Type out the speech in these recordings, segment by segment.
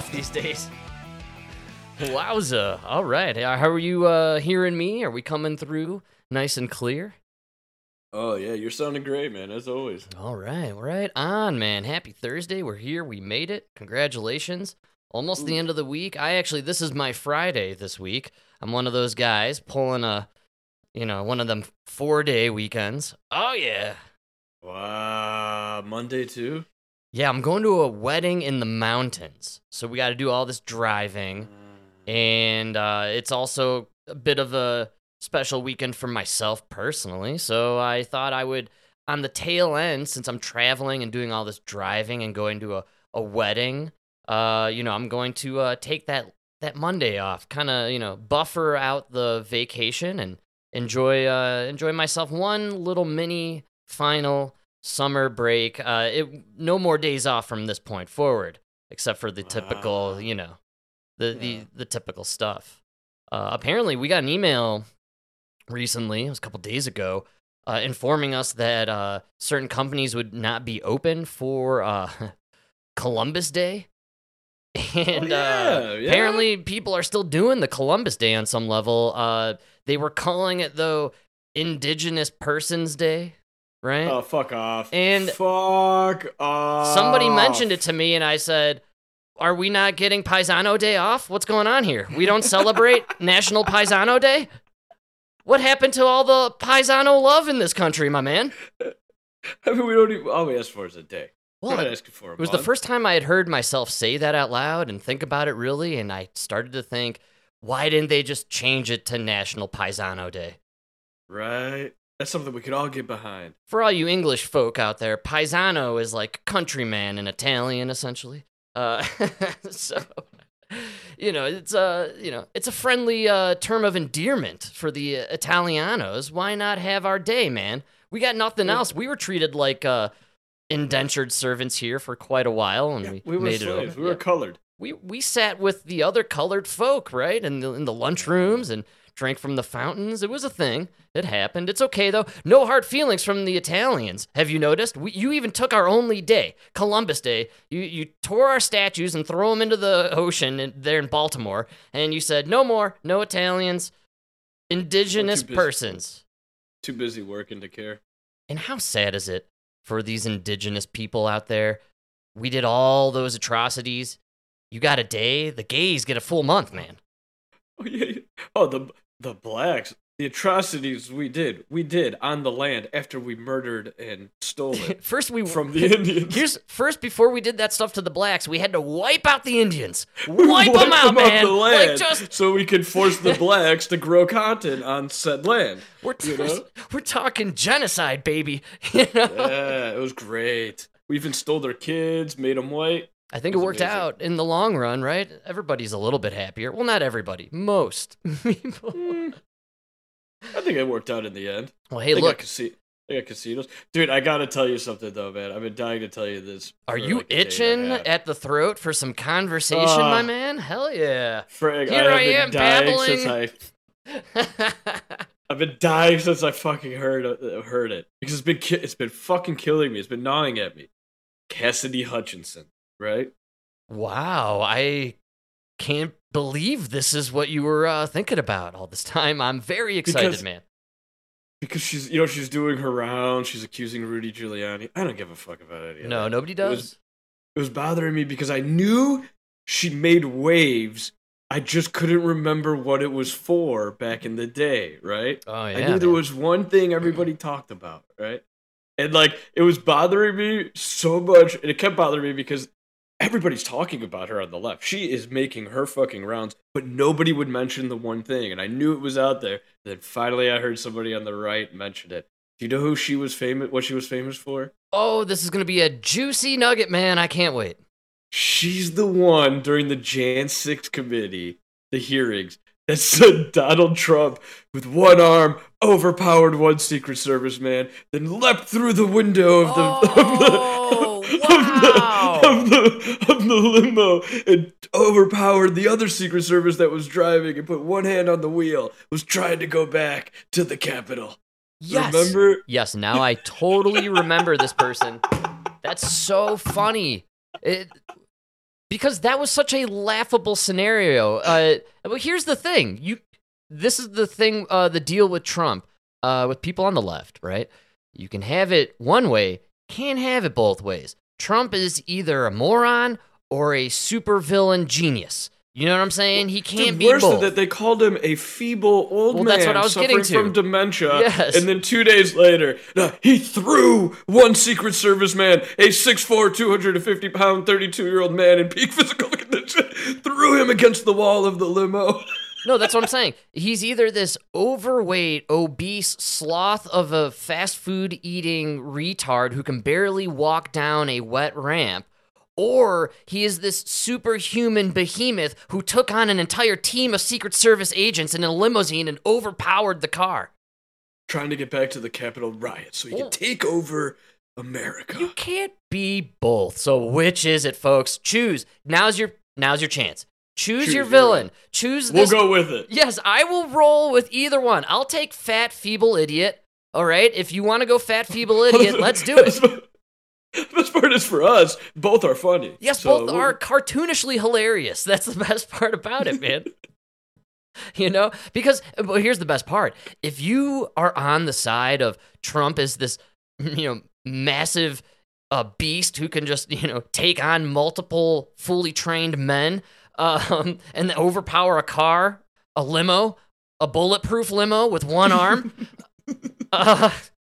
Slim Shady, dude. Don't get enough these days. Wowza. All right. How are you uh, hearing me? Are we coming through nice and clear? Oh yeah, you're sounding great, man, as always. All right. Right on, man. Happy Thursday. We're here. We made it. Congratulations. Almost the end of the week. I actually, this is my Friday this week. I'm one of those guys pulling a, you know, one of them four day weekends. Oh, yeah. Wow, Monday too. Yeah, I'm going to a wedding in the mountains. So we got to do all this driving. And uh, it's also a bit of a special weekend for myself personally. So I thought I would, on the tail end, since I'm traveling and doing all this driving and going to a, a wedding, uh, you know, I'm going to uh, take that, that Monday off, kind of, you know, buffer out the vacation and enjoy uh, enjoy myself one little mini final summer break. Uh, it no more days off from this point forward, except for the typical, Wow. you know, the Yeah. the the typical stuff. Uh, apparently, we got an email recently. It was a couple days ago. Uh, informing us that uh, certain companies would not be open for uh, Columbus Day, and uh, yeah, yeah. apparently people are still doing the Columbus Day on some level. Uh, they were calling it though Indigenous Persons Day, right? Oh fuck off. And- fuck off. Somebody mentioned it to me, and I said, "Are we not getting Paisano Day off? What's going on here? We don't celebrate National Paisano Day? What happened to all the Paisano love in this country, my man?" I mean, we don't even. All we asked for is a day. Well, it asking for a it was the first time I had heard myself say that out loud and think about it really, and I started to think, why didn't they just change it to National Paisano Day? Right. That's something we could all get behind. For all you English folk out there, paisano is like countryman in Italian, essentially. Uh, so, you know, it's a you know, it's a friendly uh, term of endearment for the uh, Italianos. Why not have our day, man? We got nothing else. We were treated like uh, indentured servants here for quite a while, and Yeah, we, we were made slaves. it over. We were Yeah. colored. We we sat with the other colored folk, right, in the in the lunchrooms and drank from the fountains. It was a thing. It happened. It's okay though. No hard feelings from the Italians. Have you noticed? We, you even took our only day, Columbus Day. You you tore our statues and throw them into the ocean in, there in Baltimore, and you said no more, no Italians, indigenous busy. persons. Too busy working to care. And how sad is it for these indigenous people out there? We did all those atrocities. You got a day. The gays get a full month, man. Oh yeah. Oh the the blacks. The atrocities we did, we did on the land after we murdered and stole it First, we from the Indians. Here's first before we did that stuff to the blacks, we had to wipe out the Indians. Wipe them out, man. the land Like just so we could force the blacks to grow cotton on said land. we're you know? we're talking genocide, baby. You know? Yeah, it was great. We even stole their kids, made them white. I think it It's worked amazing. out in the long run, right? Everybody's a little bit happier. Well, not everybody. Most people. Mm, I think it worked out in the end. Well, hey, they look. got casi- they got casinos, dude. I gotta tell you something though, man. I've been dying to tell you this. Are you like, a day and a itching at the throat for some conversation, my Uh, man? Hell yeah. Frig, Here I I, have am, been dying babbling. since I. I've been dying since I fucking heard uh, heard it because it's been ki- it's been fucking killing me. It's been gnawing at me. Cassidy Hutchinson, right? wow, I can't believe this is what you were uh, thinking about all this time. I'm very excited, Because- man. Because she's you know she's doing her round. She's accusing Rudy Giuliani. I don't give a fuck about any of No, nobody It was- does. it was bothering me because I knew she made waves. I just couldn't remember what it was for back in the day, right? Oh yeah. I knew there was one thing everybody talked about, right? And like it was bothering me so much, and it kept bothering me because everybody's talking about her on the left. She is making her fucking rounds, but nobody would mention the one thing, and I knew it was out there. Then finally, I heard somebody on the right mention it. Do you know who she was famous? What she was famous for? Oh, this is gonna be a juicy nugget, man. I can't wait. She's the one during the Jan 6 committee, the hearings, that said Donald Trump, with one arm, overpowered one Secret Service man, then leapt through the window of the, Oh, of, the, oh. Wow. of, the, of, the, of the limo and overpowered the other Secret Service that was driving and put one hand on the wheel, was trying to go back to the Capitol. Yes. Remember? Yes, now I totally remember this person. That's so funny. It, because that was such a laughable scenario. Uh, but here's the thing: you, this is the thing, uh, the deal with Trump, uh, with people on the left, right? You can have it one way, can't have it both ways. Trump is either a moron or a supervillain genius. You know what I'm saying? He can't be worse both. than that, they called him a feeble old Well, man that's what I was suffering getting to. from dementia. Yes. And then two days later, no, he threw one Secret Service man, a 6'4", 250 pound, 32 year old man in peak physical condition, threw him against the wall of the limo. No, that's what I'm saying. He's either this overweight, obese sloth of a fast food eating retard who can barely walk down a wet ramp, or he is this superhuman behemoth who took on an entire team of Secret Service agents in a limousine and overpowered the car. Trying to get back to the Capitol riot so he Oh. could take over America. You can't be both. So which is it, folks? Choose. Now's your now's your chance. Choose, Choose your your villain. Choose this. we'll go with it. Yes, I will roll with either one. I'll take fat, feeble idiot. All right. If you want to go fat, feeble idiot, let's do it. The best part is for us, both are funny. Yes, So both we'll- are cartoonishly hilarious. That's the best part about it, man. you know, because well, here's the best part: if you are on the side of Trump as this, you know, massive uh, beast who can just you know take on multiple fully trained men, um, and overpower a car, a limo, a bulletproof limo with one arm, uh,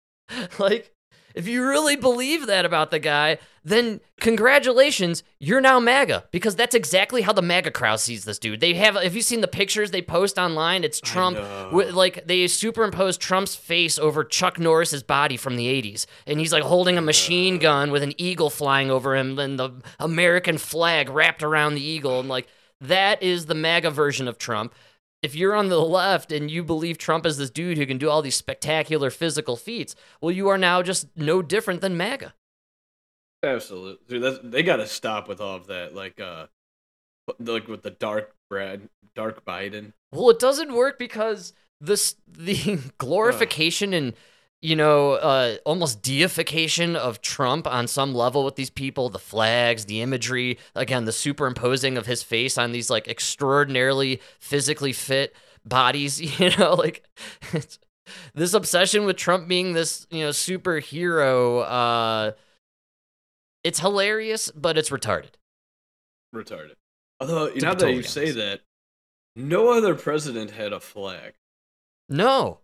like. If you really believe that about the guy, then congratulations, you're now MAGA because that's exactly how the MAGA crowd sees this dude. They have, if you've seen the pictures they post online, it's Trump, with, like they superimpose Trump's face over Chuck Norris's body from the 80s, and he's like holding a machine gun with an eagle flying over him and the American flag wrapped around the eagle, and like that is the MAGA version of Trump if you're on the left and you believe Trump is this dude who can do all these spectacular physical feats, well, you are now just no different than MAGA. Absolutely, Dude, they got to stop with all of that. Like, uh, like with the dark Brad, dark Biden. Well, it doesn't work because this the glorification and you know uh, almost deification of Trump on some level with these people, the flags, the imagery, again, the superimposing of his face on these like extraordinarily physically fit bodies. You know, like it's, this obsession with Trump being this you know superhero. Uh, it's hilarious, but it's retarded. retarded. Although now that totally you say that, no other president had a flag. No,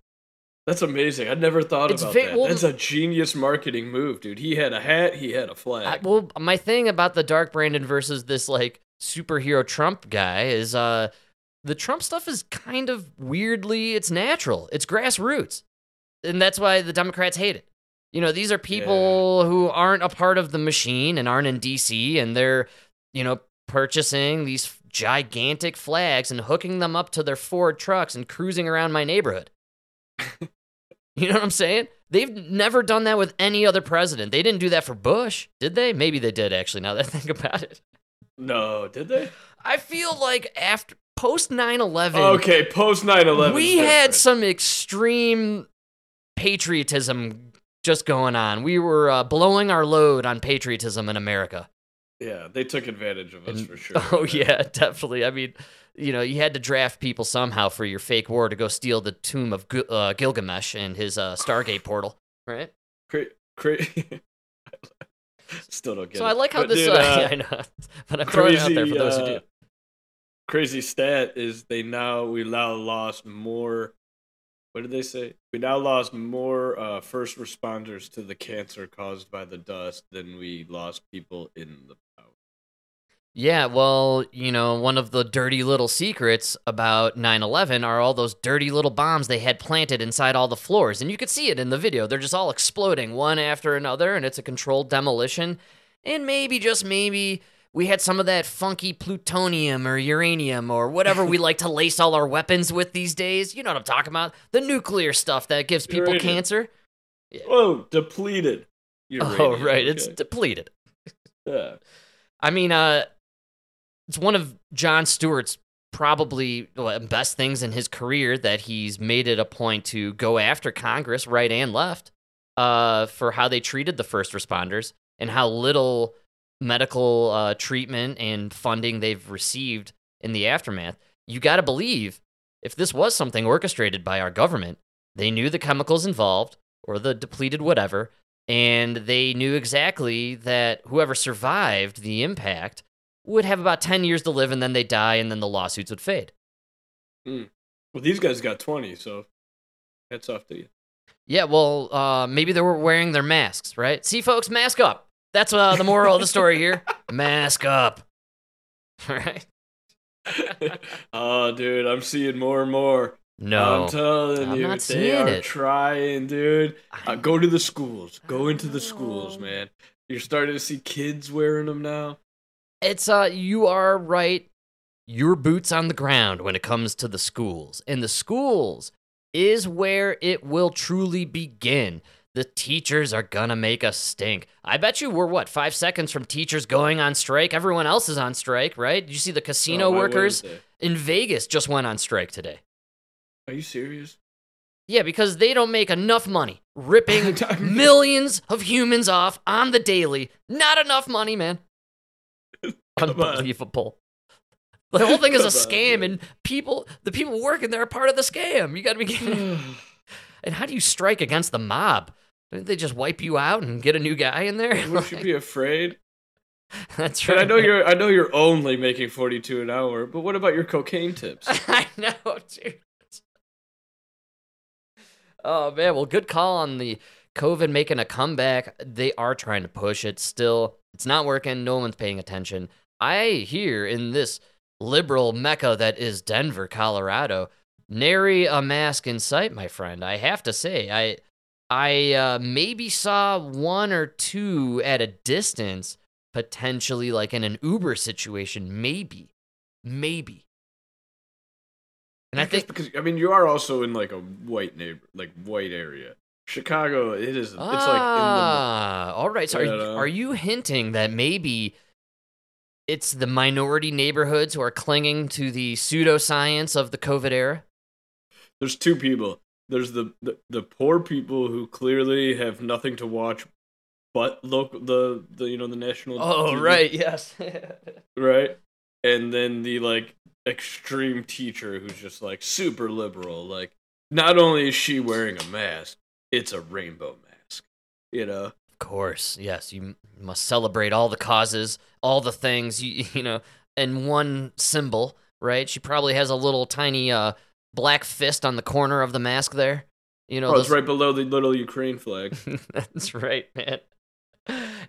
That's amazing. I never thought It's about ve- that. well- That's a genius marketing move, dude. He had a hat. He had a flag. I, well, my thing about the Dark Brandon versus this like superhero Trump guy is uh the Trump stuff is kind of weirdly it's natural. It's grassroots. And that's why the Democrats hate it. You know, these are people who aren't a part of the machine and aren't in DC and they're, you know, purchasing these gigantic flags and hooking them up to their Ford trucks and cruising around my neighborhood. You know what I'm saying? They've never done that with any other president. They didn't do that for Bush, did they? Maybe they did actually, now that I think about it. no, did they? I feel like after post 9/11 Okay, post 9/11. we had some extreme patriotism just going on. We were uh, blowing our load on patriotism in America. Yeah, they took advantage of us And- for sure. Oh yeah, definitely. I mean, you know, you had to draft people somehow for your fake war to go steal the tomb of Gil- uh, Gilgamesh and his uh, Stargate portal, right? Cra- cra- Still don't get So it. I like how But this. dude, uh, uh, yeah, I know, but I'm throwing it out there for those who do. uh, Crazy stat is they now we now lost more. What did they say? We now lost more uh, first responders to the cancer caused by the dust than we lost people in the. Yeah, well, you know, one of the dirty little secrets about 9 11 are all those dirty little bombs they had planted inside all the floors. And you could see it in the video. They're just all exploding one after another, and it's a controlled demolition. And maybe, just maybe, we had some of that funky plutonium or uranium or whatever we like to lace all our weapons with these days. You know what I'm talking about? The nuclear stuff that gives people Uranium. cancer. Oh, depleted. Uranium. oh, right. It's depleted. yeah. I mean, uh, it's one of Jon Stewart's probably best things in his career that he's made it a point to go after Congress, right and left, uh, for how they treated the first responders and how little medical uh, treatment and funding they've received in the aftermath, you got to believe if this was something orchestrated by our government, they knew the chemicals involved or the depleted whatever, and they knew exactly that whoever survived the impact would have about 10 years to live and then they die and then the lawsuits would fade. Well, these guys got 20, so hats off to you. Yeah, well, uh, maybe they were wearing their masks, right? See, folks, mask up. That's uh, the moral of the story here. Mask up. All right. oh, dude, I'm seeing more and more. No. I'm telling I'm you, not they seeing are it. trying, dude. Uh, go to the schools. Go into the schools, man. You're starting to see kids wearing them now. It's uh you are right. Your boots on the ground when it comes to the schools. And the schools is where it will truly begin. The teachers are gonna make us stink. I bet you we're what, five seconds from teachers going on strike? Everyone else is on strike, right? Did you see the casino Oh, workers in Vegas just went on strike today? Are you serious? Yeah, because they don't make enough money ripping millions of humans off on the daily. Not enough money, man. Unbelievable. The whole thing is a scam, and people, the people working there are part of the scam. You got to be kidding. and how do you strike against the mob? Didn't they just wipe you out and get a new guy in there? we should be afraid. That's right. I know you're. I know you're only making 42 an hour. But what about your cocaine tips? I know, dude. Oh man, well, good call on the COVID making a comeback. They are trying to push it still. It's not working. No one's paying attention. I hear in this liberal mecca that is Denver, Colorado, nary a mask in sight, my friend. I have to say, I I uh, maybe saw one or two at a distance, potentially like in an Uber situation, maybe, maybe. And I I think because I mean you are also in like a white neighbor, like white area. Chicago, it is. It's like in the. ah, all right. So are, are you hinting that maybe it's the minority neighborhoods who are clinging to the pseudoscience of the COVID era? There's two people. There's the, the the poor people who clearly have nothing to watch, but local the the you know the national. Oh, TV, right. Yes. right. And then the like extreme teacher who's just like super liberal. Like, not only is she wearing a mask, it's a rainbow mask. You know. Of course, yes. You must celebrate all the causes, all the things you you know, in one symbol, right? She probably has a little tiny uh black fist on the corner of the mask there. You know, Oh, it's right below the little Ukraine flag. That's right, man.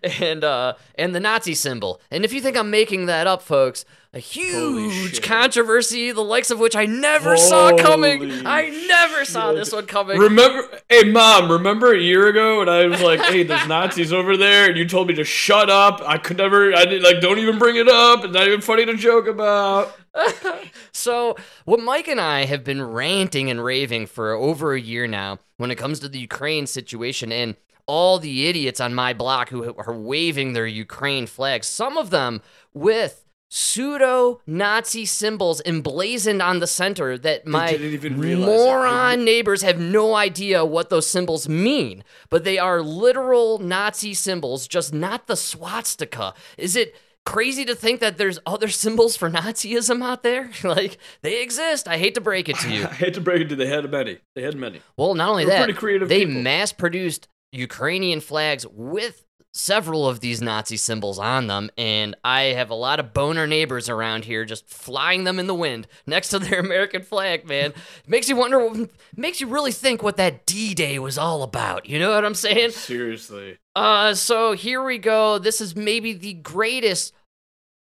And uh and the Nazi symbol. And if you think I'm making that up, folks, a huge controversy, the likes of which I never saw coming. Holy I never saw shit. this one coming. Remember, hey mom, remember a year ago when I was like, "Hey, there's Nazis over there," and you told me to shut up. I could never, I did like, don't even bring it up. It's not even funny to joke about. so, what Mike and I have been ranting and raving for over a year now when it comes to the Ukraine situation and all the idiots on my block who are waving their Ukraine flags, some of them with pseudo Nazi symbols emblazoned on the center that my even realize it. moron neighbors have no idea what those symbols mean, but they are literal Nazi symbols, just not the swastika. Is it crazy to think that there's other symbols for Nazism out there? like they exist. I hate to break it to you. I hate to break it to you, they had many. They had many. Well, not only They're that, pretty creative they mass produced Ukrainian flags with several of these Nazi symbols on them, and I have a lot of boner neighbors around here just flying them in the wind next to their American flag, man. makes you wonder, makes you really think what that D Day was all about. You know what I'm saying? Seriously. Uh, so here we go. This is maybe the greatest,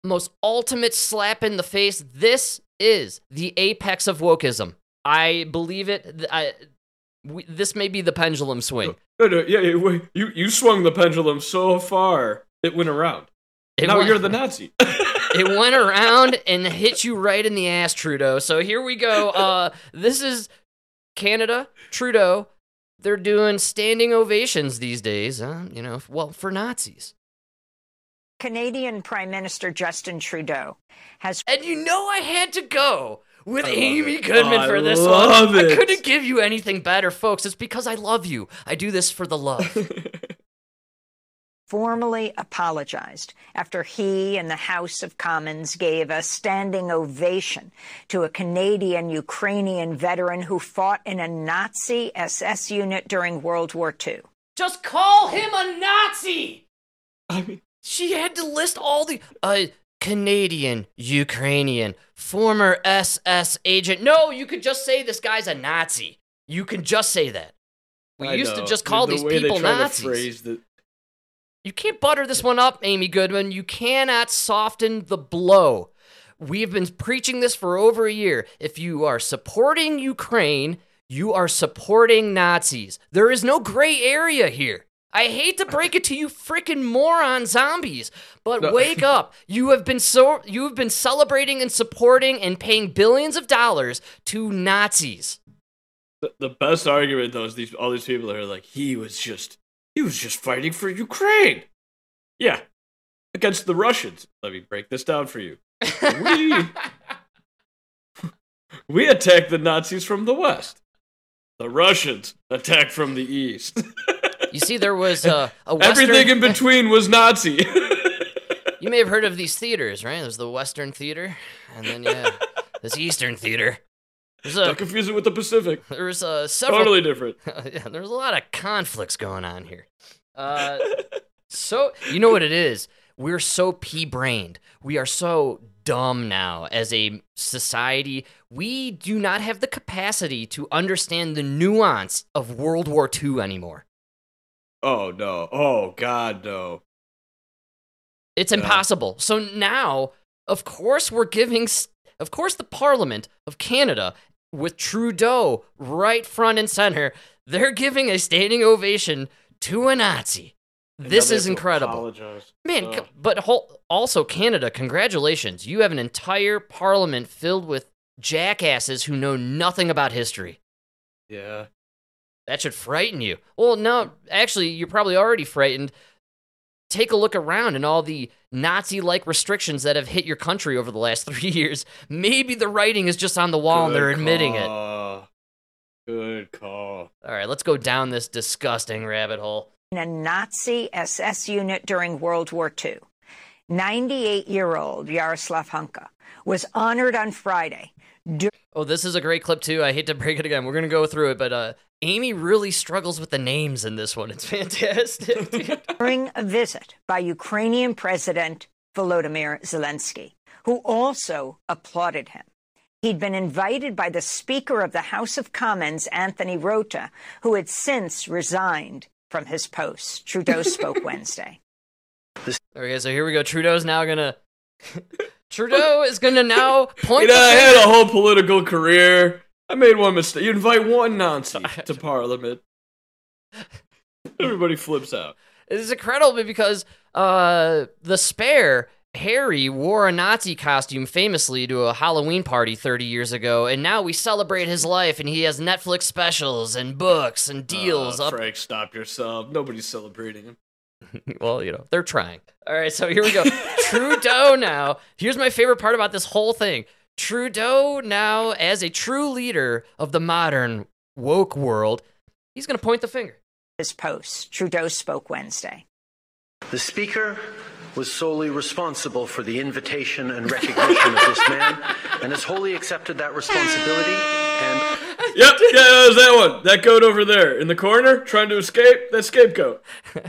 most ultimate slap in the face. This is the apex of wokeism. I believe it. I, we, this may be the pendulum swing. No, no, yeah, yeah, wait, you you swung the pendulum so far it went around. It now went- you're the Nazi. it went around and hit you right in the ass, Trudeau. So here we go. Uh, this is Canada, Trudeau. They're doing standing ovations these days. Uh, you know, well, for Nazis. Canadian Prime Minister Justin Trudeau has And you know I had to go with Amy it. Goodman I for this love one. I couldn't give you anything better, folks. It's because I love you. I do this for the love. formally apologized after he and the House of Commons gave a standing ovation to a Canadian Ukrainian veteran who fought in a Nazi SS unit during World War II. Just call him a Nazi! I mean, She had to list all the uh Canadian, Ukrainian, former SS agent. No, you could just say this guy's a Nazi. You can just say that. We I used to just call The these people Nazis. phrase the- You can't butter this one up, Amy Goodman. You cannot soften the blow. We've been preaching this for over a year. If you are supporting Ukraine, you are supporting Nazis. There is no gray area here. I hate to break it to you freaking moron zombies, but No. wake up. You have been so you have been celebrating and supporting and paying billions of dollars to Nazis. The, the best argument though is these all these people are like he was just he was just fighting for Ukraine. Yeah, against the Russians. Let me break this down for you. We we attacked the Nazis from the west. The Russians attacked from the east. You see, there was uh, a Western, Everything in between was Nazi. You may have heard of these theaters, right? There's the Western Theater, and then yeah, this Eastern Theater. There's Don't a confuse it with the Pacific. there's uh, several. Totally different. yeah, there's a lot of conflicts going on here. Uh, so you know what it is? We're so pea-brained. We are so dumb now as a society. We do not have the capacity to understand the nuance of World War II anymore. Oh no. Oh god no. It's impossible. So now, of course, we're giving, of course, the Parliament of Canada with Trudeau right front and center, they're giving a standing ovation to a Nazi. And This is incredible. apologize. Man, but whole, also Canada, congratulations. You have an entire parliament filled with jackasses who know nothing about history. yeah. That should frighten you. Well, no, actually, you're probably already frightened. Take a look around and all the Nazi like restrictions that have hit your country over the last three years. Maybe the writing is just on the wall and they're Good admitting it. call. Good call. All right, let's go down this disgusting rabbit hole. in a Nazi SS unit during World War II. 98 year old Yaroslav Hunka was honored on Friday Oh, this is a great clip, too. I hate to break it again. We're going to go through it, but uh, Amy really struggles with the names in this one. It's fantastic. during a visit by Ukrainian President Volodymyr Zelensky, who also applauded him. He'd been invited by the Speaker of the House of Commons, Anthony Rota, who had since resigned from his post. Trudeau spoke Wednesday. okay, so here we go. Trudeau's now going to. Trudeau is going to now point You know, the I had a whole political career. I made one mistake. You invite one Nazi to Parliament. Everybody flips out. It's incredible because uh, the spare Harry wore a Nazi costume famously to a Halloween party 30 years ago, and now we celebrate his life, and he has Netflix specials and books and deals Uh, up. Frank, stop yourself. Nobody's celebrating him. Well, you know, they're trying. All right, so here we go. Trudeau now. Here's my favorite part about this whole thing. Trudeau now, as a true leader of the modern woke world, he's going to point the finger. His post. Trudeau spoke Wednesday. The Speaker was solely responsible for the invitation and recognition of this man and has wholly accepted that responsibility and Yep, yeah, that was that one. That goat over there in the corner trying to escape. That scapegoat.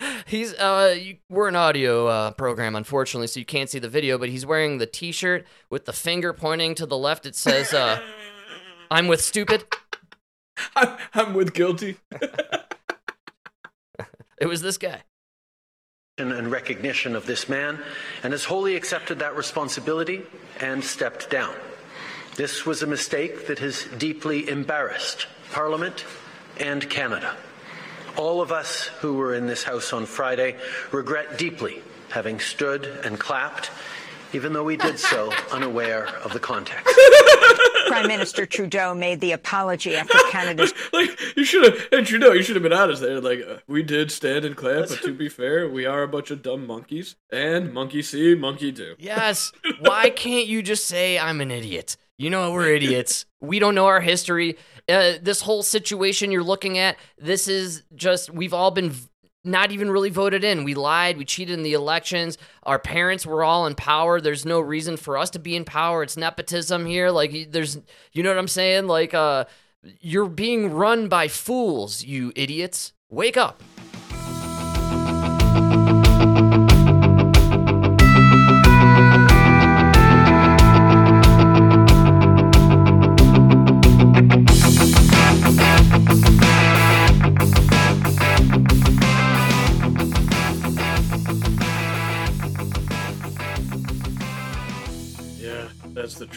He's uh, you, we're an audio uh, program, unfortunately, so you can't see the video. But he's wearing the T-shirt with the finger pointing to the left. It says, uh, "I'm with stupid." I'm, I'm with guilty. It was this guy. and recognition of this man and has wholly accepted that responsibility and stepped down. This was a mistake that has deeply embarrassed Parliament and Canada. All of us who were in this House on Friday regret deeply having stood and clapped, even though we did so unaware of the context. Prime Minister Trudeau made the apology after Canada's like you should have, and you know, you should have been honest there. Like uh, we did stand and clap, but to be fair, we are a bunch of dumb monkeys, and monkey see, monkey do. Yes. Why can't you just say I'm an idiot? You know we're idiots. We don't know our history. Uh, this whole situation you're looking at, this is just we've all been not even really voted in. We lied, we cheated in the elections. Our parents were all in power. There's no reason for us to be in power. It's nepotism here. Like there's you know what I'm saying? Like uh you're being run by fools, you idiots. Wake up.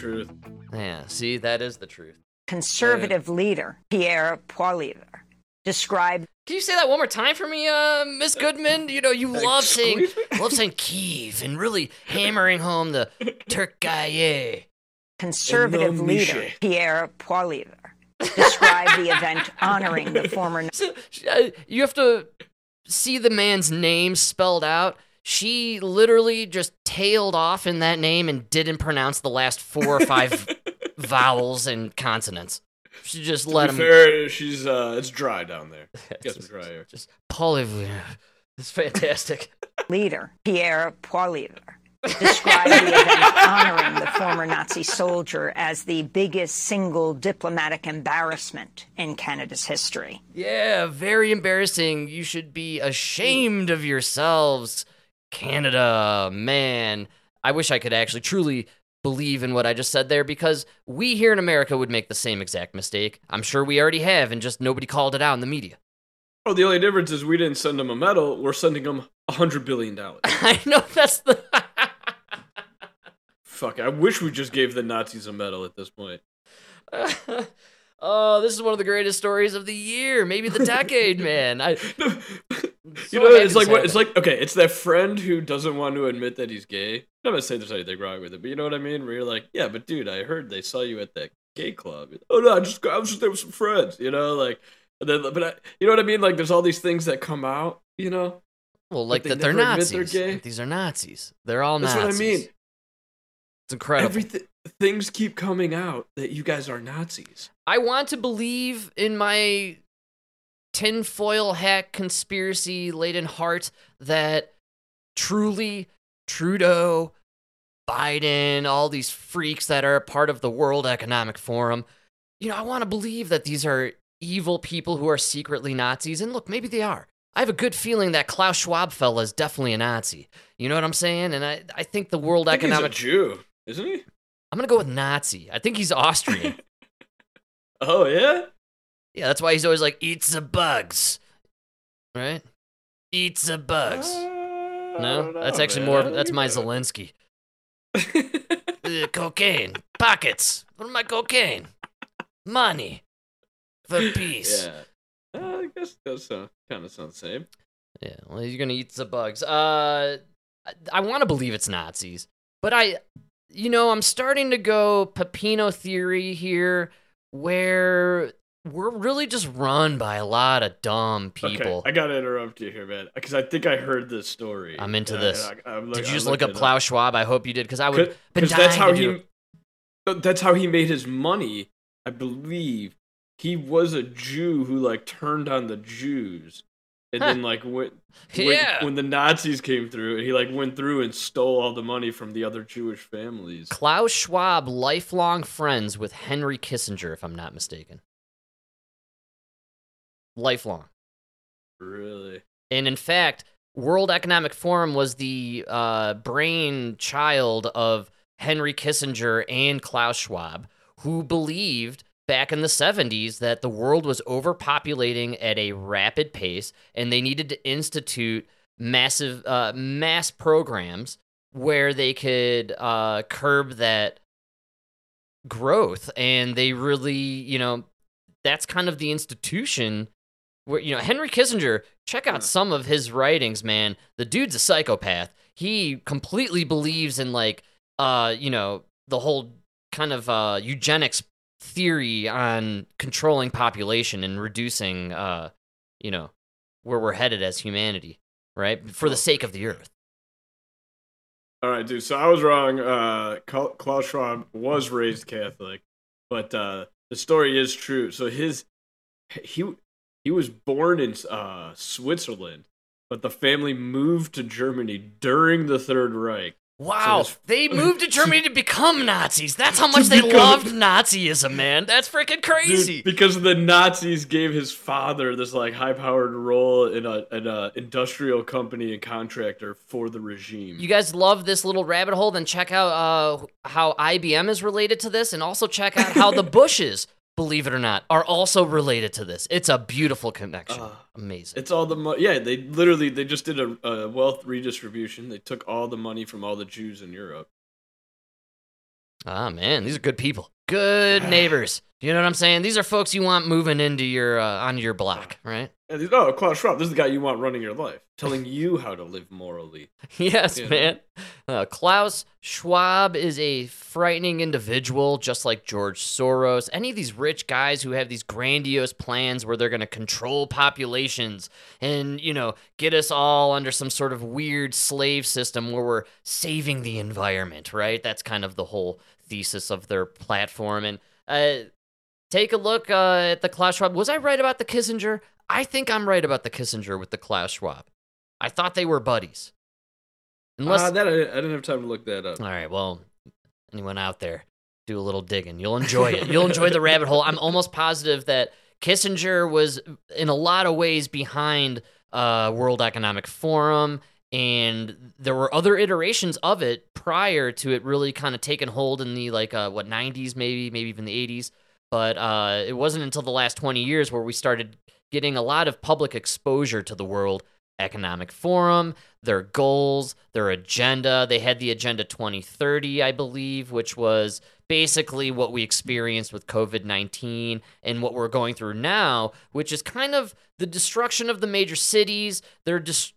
Truth. Yeah, see, that is the truth. Conservative leader Pierre Poilievre described Can you say that one more time for me, uh, Miss Goodman? You know, you love saying Excuse love saying Kiev and really hammering home the Türkiye. conservative Hello, leader Michel. Pierre Poilievre described the event honoring the former So, uh, you have to see the man's name spelled out. She literally just tailed off in that name and didn't pronounce the last four or five vowels and consonants. She just To let be him fair, she's uh, it's dry down there. Get some dry air. just Poilievre. It's fantastic. leader Pierre Poilievre described the event honoring the former Nazi soldier as the biggest single diplomatic embarrassment in Canada's history. Yeah, very embarrassing. You should be ashamed of yourselves. Canada, man. I wish I could actually truly believe in what I just said there because we here in America would make the same exact mistake. I'm sure we already have, and just nobody called it out in the media. Oh, the only difference is we didn't send them a medal. We're sending them a hundred billion dollars. I know that's the. Fuck! I wish we just gave the Nazis a medal at this point. oh, this is one of the greatest stories of the year, maybe the decade, man. I, you know, it's like what it's like. Okay, it's that friend who doesn't want to admit that he's gay. I'm not gonna say there's anything wrong with it, but you know what I mean. Where you're like, yeah, but dude, I heard they saw you at that gay club. Oh no, I just I was just there with some friends. You know, like, and then, but I, you know what I mean. Like, there's all these things that come out. You know, well, like they that they're never admit they're Nazis. gay? These are Nazis. They're all that's Nazis. That's what I mean. It's incredible. Everything things keep coming out that you guys are Nazis. I want to believe in my tinfoil hat conspiracy laden heart that truly Trudeau, Biden, all these freaks that are part of the World Economic Forum, you know, I want to believe that these are evil people who are secretly Nazis. And look, maybe they are. I have a good feeling that Klaus Schwab fella is definitely a Nazi. You know what I'm saying? And I, I think the World I Economic. he's a Jew, isn't he? I'm going to go with Nazi. I think he's Austrian. Oh yeah. Yeah, that's why he's always like, eat the bugs. Right? Eat the bugs. Uh, No? know, That's actually man. more, that's my Zelensky. Uh, cocaine. Pockets. What am I cocaine? Money. For peace. yeah. Uh, I guess that sound, kind of sounds the same. Yeah, well, you're gonna eat the bugs. Uh, I, I want to believe it's Nazis, but I, you know, I'm starting to go Pepino theory here, where we're really just run by a lot of dumb people. Okay, I gotta interrupt you here, man, because I think I heard this story. I'm into this. I- did look- you I just look up Klaus Schwab? I hope you did, because I would. because that's how he that's how he made his money i believe he was a jew who like turned on the jews and Huh. then like went when, Yeah. when the nazis came through and he like went through and stole all the money from the other jewish families Klaus Schwab, lifelong friends with Henry Kissinger, if I'm not mistaken. Lifelong. really And in fact, World Economic Forum was the uh, brainchild of Henry Kissinger and Klaus Schwab, who believed back in the 70s that the world was overpopulating at a rapid pace and they needed to institute massive uh, mass programs where they could uh, curb that growth and they really you know that's kind of the institution where you know Henry Kissinger check out Yeah. some of his writings man. The dude's a psychopath. He completely believes in like uh you know the whole kind of uh eugenics theory on controlling population and reducing uh you know where we're headed as humanity right? For the sake of the earth. All right dude so i was wrong uh klaus schwab was raised catholic but uh the story is true. So his he he was born in uh switzerland but the family moved to Germany during the Third Reich. Wow, So they moved to Germany to become Nazis. That's how much they loved Nazism, man. That's freaking Dude, crazy. because the Nazis gave his father this like high-powered role in a an uh, industrial company and contractor for the regime. You guys love this little rabbit hole? Then check out uh, how IBM is related to this, and also check out how the Bushes, believe it or not, are also related to this. It's a beautiful connection. Uh, Amazing. It's all the money. Yeah, they literally they just did a, a wealth redistribution. They took all the money from all the Jews in Europe. Ah, man, these are good people. Good neighbors. You know what I'm saying? These are folks you want moving into your uh, onto your block, right? And these- oh, Klaus Schwab, this is the guy you want running your life, telling you how to live morally. yes, Yeah. man. Uh, Klaus Schwab is a frightening individual, just like George Soros. Any of these rich guys who have these grandiose plans where they're going to control populations and, you know, get us all under some sort of weird slave system where we're saving the environment, right? That's kind of the whole thesis of their platform. And uh, take a look uh, at the Klaus Schwab. Was I right about the Kissinger? I think I'm right about the Kissinger with the Klaus Schwab. I thought they were buddies. Unless Ah, that I, I didn't have time to look that up. all right, well, anyone out there, do a little digging. You'll enjoy it. You'll enjoy the rabbit hole. I'm almost positive that Kissinger was, in a lot of ways, behind uh, World Economic Forum, and there were other iterations of it prior to it really kind of taking hold in the like uh, what 90s, maybe, maybe even the 80s. But uh, it wasn't until the last 20 years where we started getting a lot of public exposure to the World Economic Forum, their goals, their agenda. They had the Agenda 2030, I believe, which was basically what we experienced with COVID 19 and what we're going through now, which is kind of the destruction of the major cities. They're just,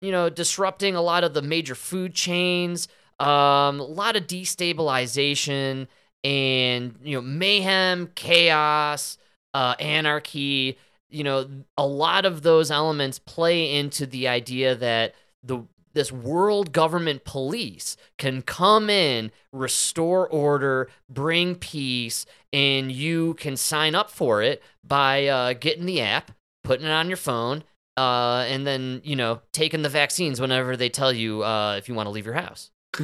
you know, disrupting a lot of the major food chains, um, a lot of destabilization and, you know, mayhem, chaos, uh, anarchy you know a lot of those elements play into the idea that the this world government police can come in restore order bring peace and you can sign up for it by uh, getting the app putting it on your phone uh, and then you know taking the vaccines whenever they tell you uh, if you want to leave your house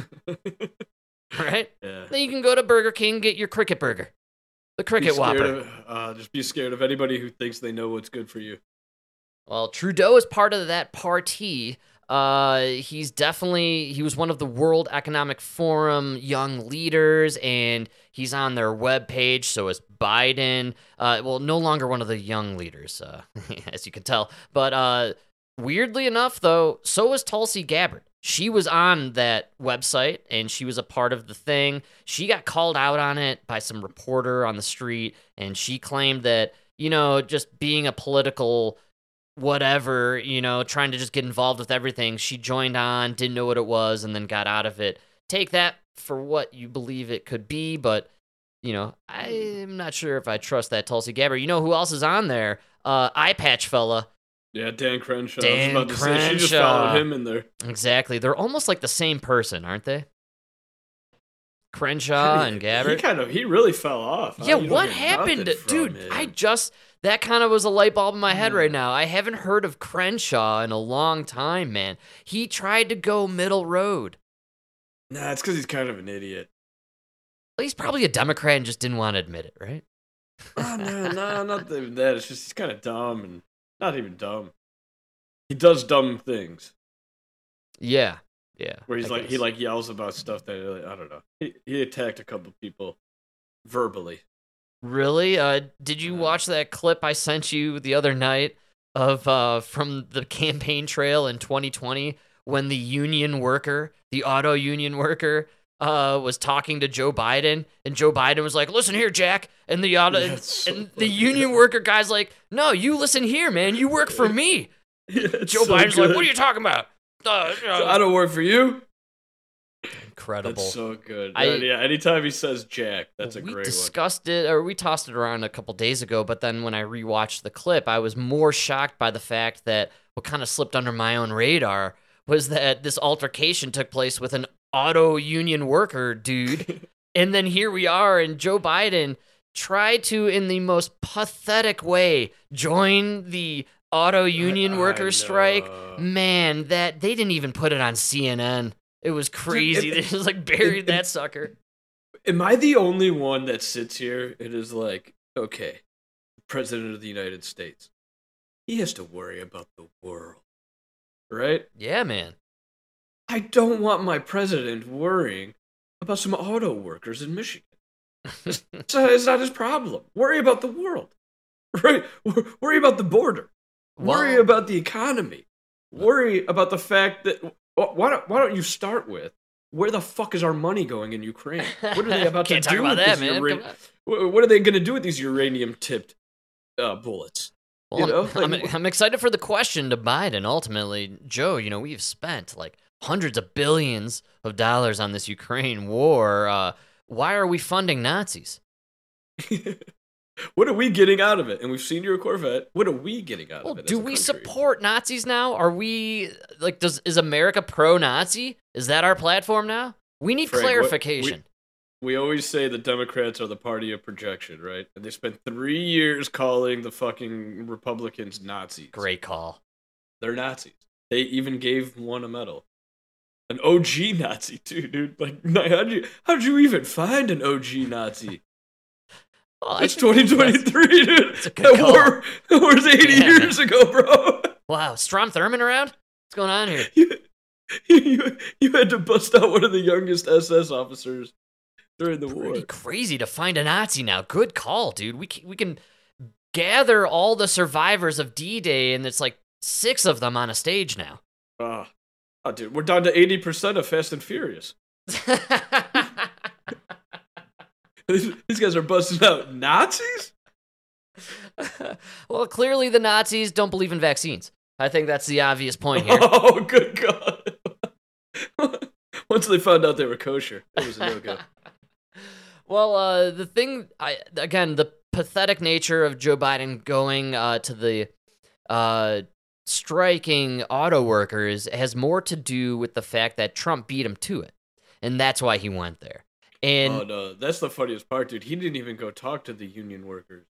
right Yeah. then you can go to burger king get your cricket burger the cricket whopper of- uh, just be scared of anybody who thinks they know what's good for you. Well, Trudeau is part of that party. Uh, he's definitely he was one of the World Economic Forum young leaders, and he's on their webpage. So is Biden. Uh, well, no longer one of the young leaders, uh, as you can tell. But uh, weirdly enough, though, so is Tulsi Gabbard. She was on that website and she was a part of the thing. She got called out on it by some reporter on the street, and she claimed that you know just being a political whatever, you know, trying to just get involved with everything. She joined on, didn't know what it was, and then got out of it. Take that for what you believe it could be, but you know, I'm not sure if I trust that Tulsi Gabbard. You know who else is on there? Uh, eye patch fella. Yeah, Dan Crenshaw. Dan I was about to say, she just Crenshaw. followed him in there. Exactly. They're almost like the same person, aren't they? Crenshaw and Gabbard. He kind of, he really fell off. Yeah, what happened, dude? I just that kind of was a light bulb in my head right mm. now. I haven't heard of Crenshaw in a long time, man. He tried to go middle road. Nah, it's because he's kind of an idiot. Well, he's probably a Democrat and just didn't want to admit it, right? Oh, no, no, not even that. It's just he's kind of dumb and not even dumb. He does dumb things Yeah, yeah. where he's I like he like yells about stuff that I don't know. He he attacked a couple people verbally. Really? Uh, did you watch that clip I sent you the other night of uh, from the campaign trail in 2020 when the union worker, the auto union worker, uh, was talking to Joe Biden, and Joe Biden was like, "Listen here, Jack," and the auto Yeah, so and the union worker guy's like, "No, you listen here, man. You work for me." Yeah, Joe so Biden's like, "What are you talking about?" Uh, uh, I don't work for you. Incredible. That's so good. I- yeah, anytime he says Jack, that's a great one. we great discussed it or we tossed it around a couple days ago but then when i rewatched the clip i was more shocked by the fact that what kind of slipped under my own radar was that this altercation took place with an auto union worker dude and then here we are and joe biden tried to in the most pathetic way join the auto union I worker strike. Man, that they didn't even put it on CNN. It was crazy. it- they just like buried it- that sucker. Am I the only one that sits here and is like, okay, President of the United States, he has to worry about the world, right? Yeah, man. I don't want my president worrying about some auto workers in Michigan. It's not, it's not his problem. Worry about the world, right? Worry about the border. Worry about the economy. Worry about the fact that why don't why don't you start with where the fuck is our money going in Ukraine? What are they about to do about with that, this man. ura- Come on. wh- What are they going to do with these uranium tipped uh, bullets? Well, You know, I'm, like- I'm, I'm excited for the question to Biden. Ultimately, Joe, you know, we've spent like hundreds of billions of dollars on this Ukraine war. Uh, why are we funding Nazis? what are we getting out of it? And we've seen your Corvette. What are we getting out Well, of it? do we country? support Nazis now? Are we like does is America pro-Nazi? Is that our platform now? We need Frank, what- clarification. We always say the Democrats are the party of projection, right? And they spent three years calling the fucking Republicans Nazis. Great call. They're Nazis. They even gave one a medal. An OG Nazi too, dude. Like, how'd you how'd you even find an OG Nazi? I It's 2023, dude. good that call. war, that war's 80 Yeah, years ago, bro. Wow, Strom Thurmond around? What's going on here? you, you, you had to bust out one of the youngest SS officers during the war. Pretty crazy to find a Nazi now. Good call, dude. We can, we can gather all the survivors of D-Day, and it's like six of them on a stage now. Ah. oh, dude, we're down to 80% of Fast and Furious. These, guys are busting out Nazis? well, clearly the Nazis don't believe in vaccines. I think that's the obvious point here. Oh, good God. Once they found out they were kosher, it was a no go. well, uh, the thing, I again, the pathetic nature of Joe Biden going uh, to the uh, striking auto workers has more to do with the fact that Trump beat him to it, and that's why he went there. And oh, no. That's the funniest part, dude. He didn't even go talk to the union workers.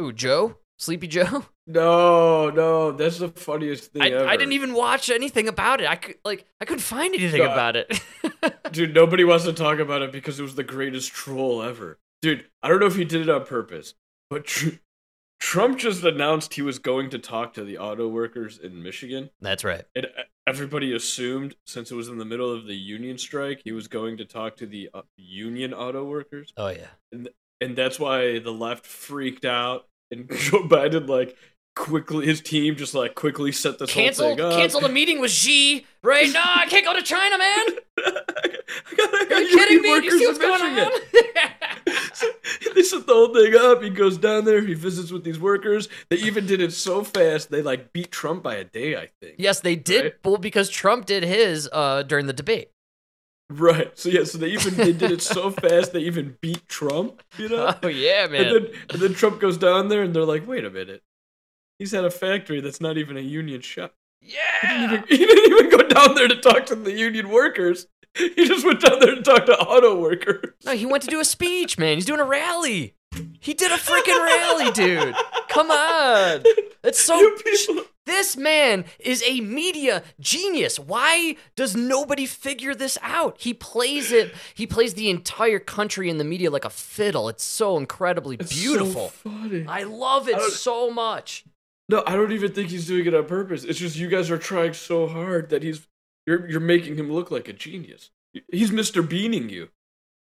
ooh, Joe, Sleepy Joe. No, no. That's the funniest thing I, ever. I didn't even watch anything about it. I could like I couldn't find anything No, about it. Dude, nobody wants to talk about it because it was the greatest troll ever. Dude, I don't know if he did it on purpose, but Trump just announced he was going to talk to the auto workers in Michigan. That's right. And everybody assumed, since it was in the middle of the union strike, he was going to talk to the uh, union auto workers. Oh yeah. And and that's why the left freaked out. And Joe Biden, like, quickly, his team just, like, quickly set this Cancel whole thing up. cancel the meeting with Xi. Right? No, I can't go to China, man. I got, I got Are you kidding me? Do you see what's going Michigan. on? they set the whole thing up. He goes down there. He visits with these workers. They even did it so fast they like beat Trump by a day. I think. yes, they did. Right? Well, because Trump did his uh, during the debate. Right. So yeah. So they even they did it so fast they even beat Trump. You know. Oh yeah, man. And then and then Trump goes down there and they're like, wait a minute. He's at a factory that's not even a union shop. He didn't, yeah. even, he didn't even go down there to talk to the union workers. He just went down there to talk to auto workers. No, he went to do a speech, man. He's doing a rally. He did a freaking rally, dude. Come on. It's so. People- This man is a media genius. Why does nobody figure this out? He plays it. He plays the entire country in the media like a fiddle. It's so incredibly It's so beautiful. funny. I love it I so much. No, I don't even think he's doing it on purpose. It's just you guys are trying so hard that he's you're you're making him look like a genius. He's Mr. Beaning you.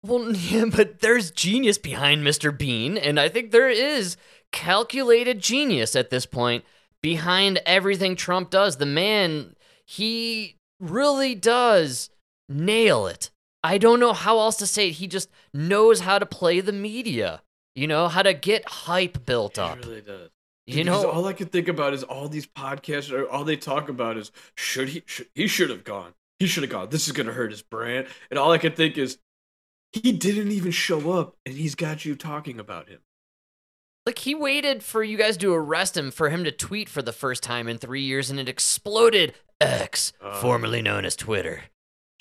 Well, yeah, but there's genius behind Mr. Bean, and I think there is calculated genius at this point behind everything Trump does. The man, he really does nail it. I don't know how else to say it. He just knows how to play the media, you know, how to get hype built up. He really does. You Because know, all I can think about is all these podcasts. All they talk about is should he? Should, he should have gone. He should have gone. This is gonna hurt his brand. And all I can think is he didn't even show up, and he's got you talking about him. like he waited for you guys to arrest him for him to tweet for the first time in three years, and it exploded. X, Oh. formerly known as Twitter.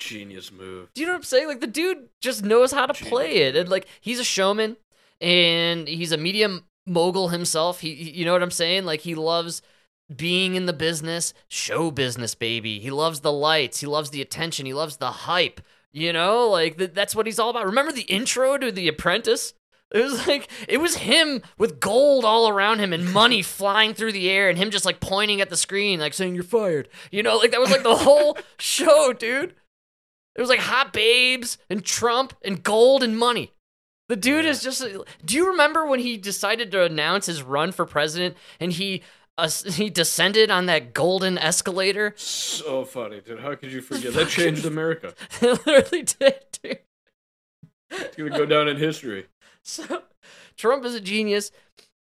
Genius move. Do you know what I'm saying? Like the dude just knows how to play it, and like he's a showman, and he's a medium mogul himself. He, you know what I'm saying? Like he loves being in the business, show business, baby. He loves the lights. He loves the attention. He loves the hype. You know, like th- that's what he's all about. Remember the intro to The Apprentice? It was like it was him with gold all around him and money flying through the air and him just like pointing at the screen like saying you're fired. You know, like that was like the whole show, dude. It was like hot babes and Trump and gold and money. The dude is just. Do you remember when he decided to announce his run for president and he uh, he descended on that golden escalator? So funny, dude. How could you forget? That changed America. It literally did, dude. It's gonna go down in history. So Trump is a genius.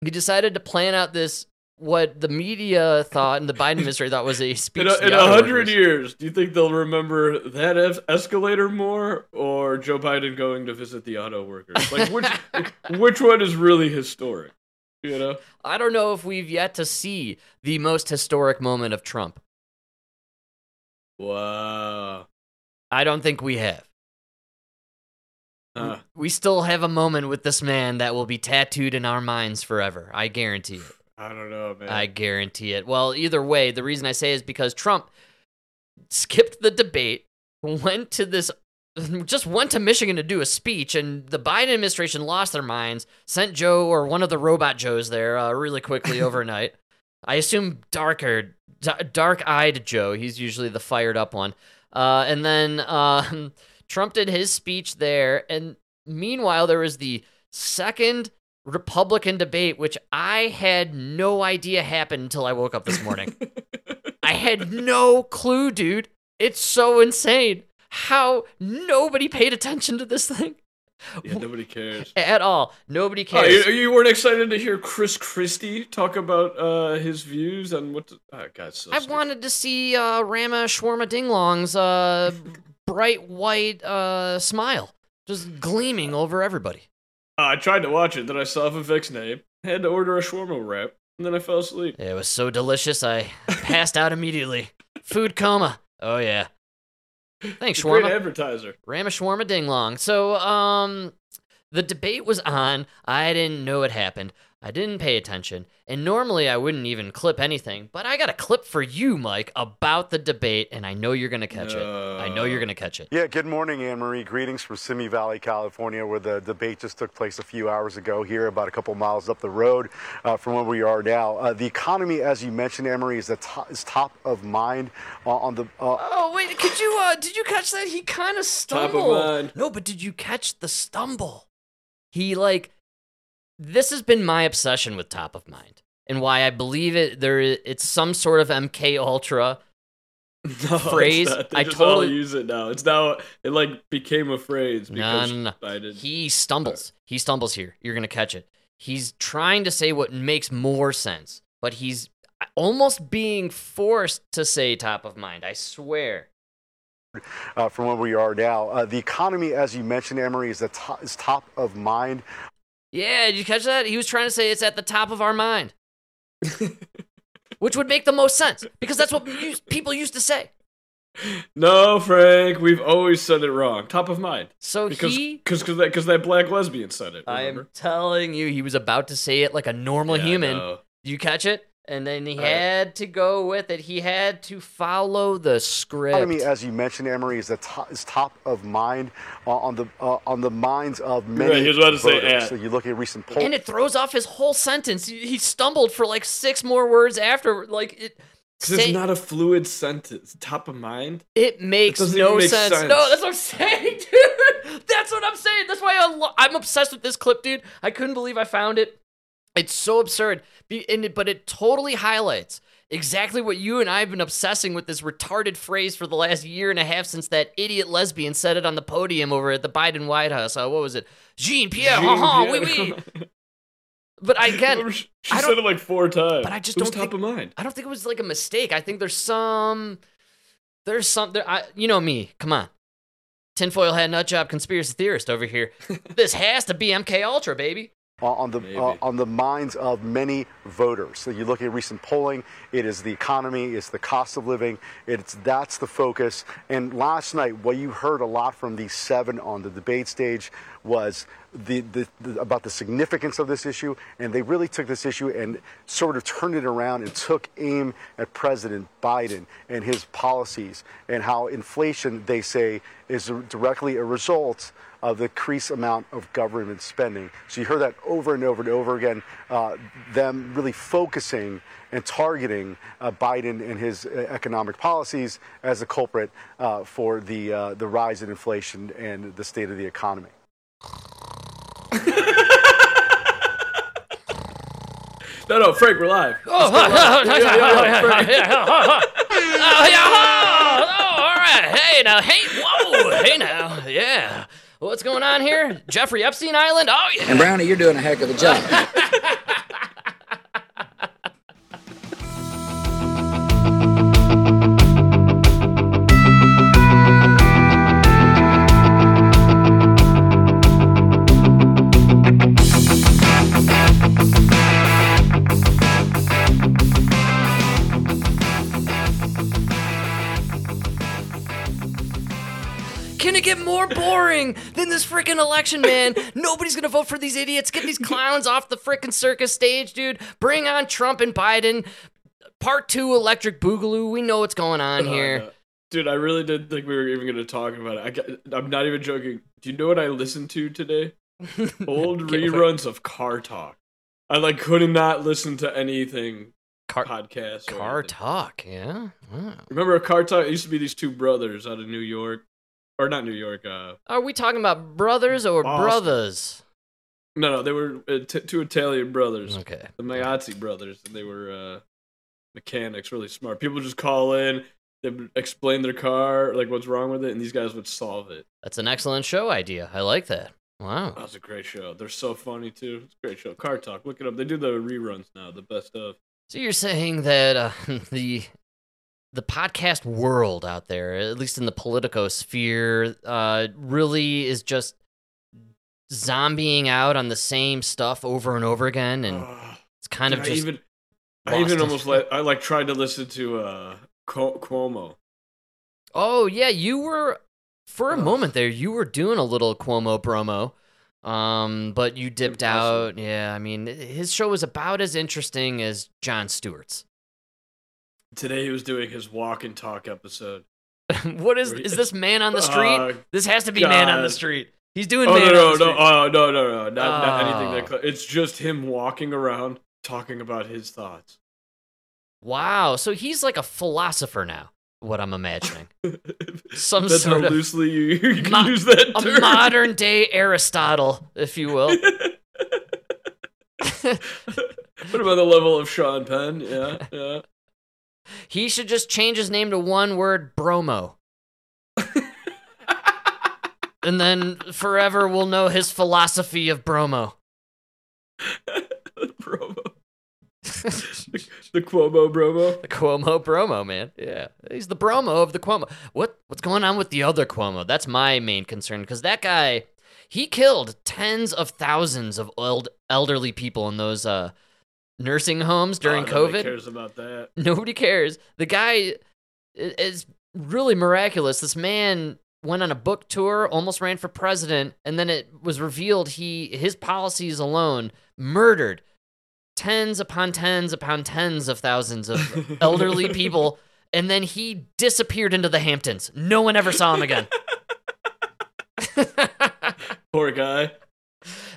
He decided to plan out this what the media thought and the Biden administration thought was a speech. In a, the in a auto hundred years, do you think they'll remember that es- escalator more, or Joe Biden going to visit the auto workers? Like which which one is really historic? You know, I don't know if we've yet to see the most historic moment of Trump. wow. I don't think we have. Huh. We still have a moment with this man that will be tattooed in our minds forever. I guarantee it. I don't know, man. I guarantee it. Well, either way, the reason I say is because Trump skipped the debate, went to this, just went to Michigan to do a speech, and the Biden administration lost their minds, sent Joe or one of the robot Joes there uh, really quickly overnight. I assume darker, d- dark-eyed Joe. He's usually the fired up one. Uh, and then um, Trump did his speech there, and meanwhile there was the second Republican debate, which I had no idea happened until I woke up this morning. I had no clue, dude. It's so insane how nobody paid attention to this thing yeah, nobody cares. at all. Nobody Oh, cares. you, you weren't excited to hear Chris Christie talk about uh, his views on what? To, oh, God, so I stupid. wanted to see uh, Rama Shawarma Dinglong's uh, bright white uh, smile just gleaming over everybody. I tried to watch it, then I saw Vivek's name, had to order a shawarma wrap, and then I fell asleep. It was so delicious, I passed out immediately. Food coma. Oh yeah. Thanks, Great Shawarma. advertiser. Rama Shawarma Ding Long. So, um, the debate was on. I didn't know it happened. I didn't pay attention. And normally I wouldn't even clip anything, but I got a clip for you, Mike, about the debate, and I know you're going to catch it. I know you're going to catch it. Yeah, good morning, Anne Marie. Greetings from Simi Valley, California, where the debate just took place a few hours ago here, about a couple miles up the road uh, from where we are now. Uh, the economy, as you mentioned, Anne Marie, is, the top, is top of mind uh, on the. Uh, Oh, wait, could you, uh, did you catch that? He kind of Top of stumbled. mind. No, but did you catch the stumble? He, like, this has been my obsession with top of mind and why I believe it. There, it's some sort of MK Ultra No, Phrase, It's not. They I totally- all use it now. It's now it like became a phrase No, because no, no. Biden. He stumbles. He stumbles here. You're going to catch it. He's trying to say what makes more sense, but he's almost being forced to say top of mind. I swear. uh, from where we are now. Uh, the economy, as you mentioned, Anne Marie, is, the top, is top of mind Yeah, did you catch that? He was trying to say it's at the top of our mind. Which would make the most sense because that's what people used to say. no, Frank, we've always said it wrong. Top of mind. So Because he cause, cause that, cause that black lesbian said it. I am telling you, he was about to say it like a normal Yeah, human. you catch it? And then he I- had to go with it. He had to follow the script. economy, as you mentioned, Anne Marie, is the top, is top of mind uh, on the uh, on the minds of many. right, he was about to say voters. at. So you look at recent polls. and it throws off his whole sentence. He, he stumbled for like six more words after. Like it, 'Cause say- it's not a fluid sentence. Top of mind. it makes doesn't no make sense. sense. No, that's what I'm saying, dude. That's what I'm saying. That's why I lo- I'm obsessed with this clip, dude. I couldn't believe I found it. It's so absurd, but it totally highlights exactly what you and I have been obsessing with this retarded phrase for the last year and a half since that idiot lesbian said it on the podium over at the Biden White House. Uh, what was it? Jean Pierre, haha, oui, oui. But I Remember again, she I said don't- it like four times. but I just don't top think- of mind. I don't think it was like a mistake. I think there's some, there's some, there, I, you know me. Come on, tinfoil hat nut job conspiracy theorist over here. this has to be MK Ultra, baby. Uh, on the uh, on the minds of many voters. So you look at recent polling; it is the economy, it's the cost of living, it's that's the focus. And last night, what you heard a lot from these seven on the debate stage was the, the, the, about the significance of this issue, and they really took this issue and sort of turned it around and took aim at President Biden and his policies and how inflation, they say, is directly a result of the increased amount of government spending. So you heard that over and over and over again, uh, them really focusing and targeting uh, Biden and his uh, economic policies as a culprit uh, for the, uh, the rise in inflation and the state of the economy. no, no, Frank, we're live. Oh, yeah, yeah, yeah, oh, all right. Hey, now, hey, whoa, hey, now, yeah. What's going on here? Jeffrey Epstein Island? Oh, yeah. And Brownie, you're doing a heck of a job. more boring than this freaking election, man? Nobody's gonna vote for these idiots. Get these clowns off the freaking circus stage, dude. Bring on Trump and Biden. Part two, Electric Boogaloo. We know what's going on Oh, here. Dude, I really didn't think we were even going to talk about it. I, I'm not even joking. Do you know what I listened to today? Old reruns of Car Talk. I like could not listen to anything Car, podcast. car anything. talk, yeah. Wow. Remember Car Talk? It used to be these two brothers out of New York, or not New York. Uh, Are we talking about brothers or Boston. brothers? no, no, they were uh, t- two Italian brothers, Okay. the Magliozzi brothers, and they were uh, mechanics, really smart. People just call in, they explain their car, like what's wrong with it, and these guys would solve it. That's an excellent show idea. I like that. Wow. That was a great show. They're so funny too. It's a great show. Car Talk. Look it up. They do the reruns now. The best of. So you're saying that uh, the the podcast world out there, at least in the politico sphere, uh, really is just zombieing out on the same stuff over and over again, and Ugh. it's kind of I just even. I even almost let. I like tried to listen to uh Cu- Cuomo. Oh yeah, you were for a moment there. You were doing a little Cuomo promo, um, but you dipped out. Yeah, I mean his show was about as interesting as Jon Stewart's. Today he was doing his walk and talk episode. what is is this man on the street? Uh, this has to be man on the street. He's doing Oh man no no on no oh no no no not, not anything that Oh. close. It's just him walking around talking about his thoughts. wow, so he's like a philosopher now. What I'm imagining, Some That's sort how of loosely you, you can mo- use that term. a modern day Aristotle, if you will. what about the level of Sean Penn. Yeah, yeah. He should just change his name to one word, Bromo. and then forever we'll know his philosophy of bromo. Bromo. the, the Cuomo Bromo. The Cuomo bromo, man. Yeah, he's the bromo of the Cuomo. What what's going on with the other Cuomo? That's my main concern because that guy, he killed tens of thousands of old elderly people in those uh nursing homes during Oh, nobody COVID. cares about that. Nobody cares. The guy is really miraculous. This man went on a book tour, almost ran for president, and then it was revealed he his policies alone murdered tens upon tens upon tens of thousands of elderly people, and then he disappeared into the Hamptons. No one ever saw him again. Poor guy.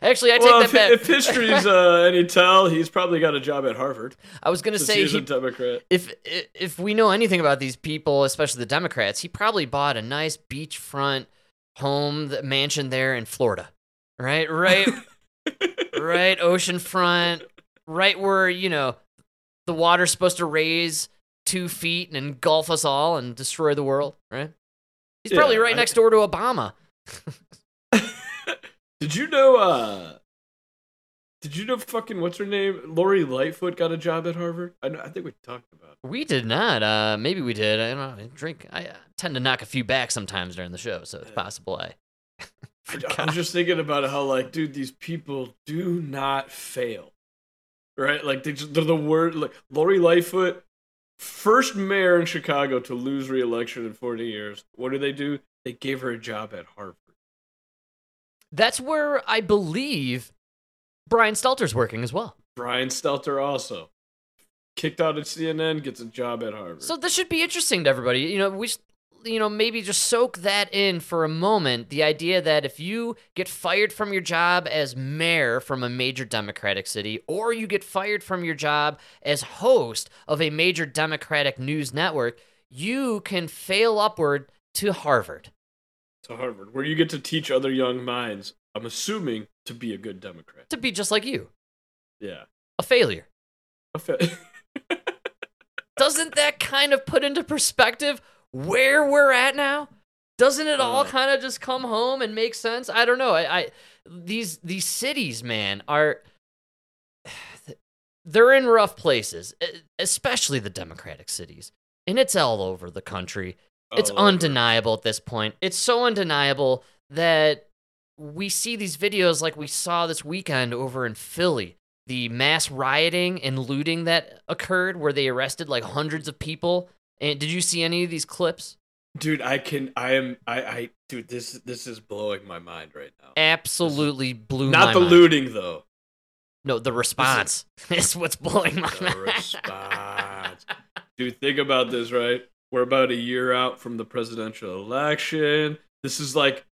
Actually, I take well, that if, back. if history's uh, any tell, he's probably got a job at Harvard. I was gonna say he's he a Democrat. if if we know anything about these people, especially the Democrats, he probably bought a nice beachfront home, the mansion there in Florida, right? Right, right, oceanfront, right where you know the water's supposed to raise two feet and engulf us all and destroy the world, right? He's probably Yeah, right I- next door to Obama. Did you know? uh Did you know? Fucking what's her name? Lori Lightfoot got a job at Harvard. I know. I think we talked about. it. We did not. Uh, maybe we did. I don't know. I drink. I uh, tend to knock a few back sometimes during the show, so it's Yeah. possible I. I, was just thinking about how, like, dude, these people do not fail, right? Like, they just, they're the word. Like, Lori Lightfoot, first mayor in Chicago to lose re-election in forty years. What do they do? They gave her a job at Harvard. That's where I believe Brian Stelter's working as well. Brian Stelter also kicked out at CNN, gets a job at Harvard. So this should be interesting to everybody. You know, we you know, maybe just soak that in for a moment. The idea that if you get fired from your job as mayor from a major Democratic city, or you get fired from your job as host of a major Democratic news network, you can fail upward to Harvard. To Harvard, where you get to teach other young minds. I'm assuming to be a good Democrat. To be just like you, Yeah. a failure. A fa- Doesn't that kind of put into perspective where we're at now? Doesn't it all Uh. kind of just come home and make sense? I don't know. I, I these these cities, man, are they're in rough places, especially the democratic cities. And it's all over the country. It's oh, over. undeniable at this point. It's so undeniable that we see these videos like we saw this weekend over in Philly. The mass rioting and looting that occurred where they arrested like hundreds of people. And did you see any of these clips? Dude, I can. I am. I. I. Dude, this. This is blowing my mind right now. Absolutely blew Not the mind. looting though. No, the response is what's blowing my The mind. response. Dude, think about this, right? We're about a year out from the presidential election. This is like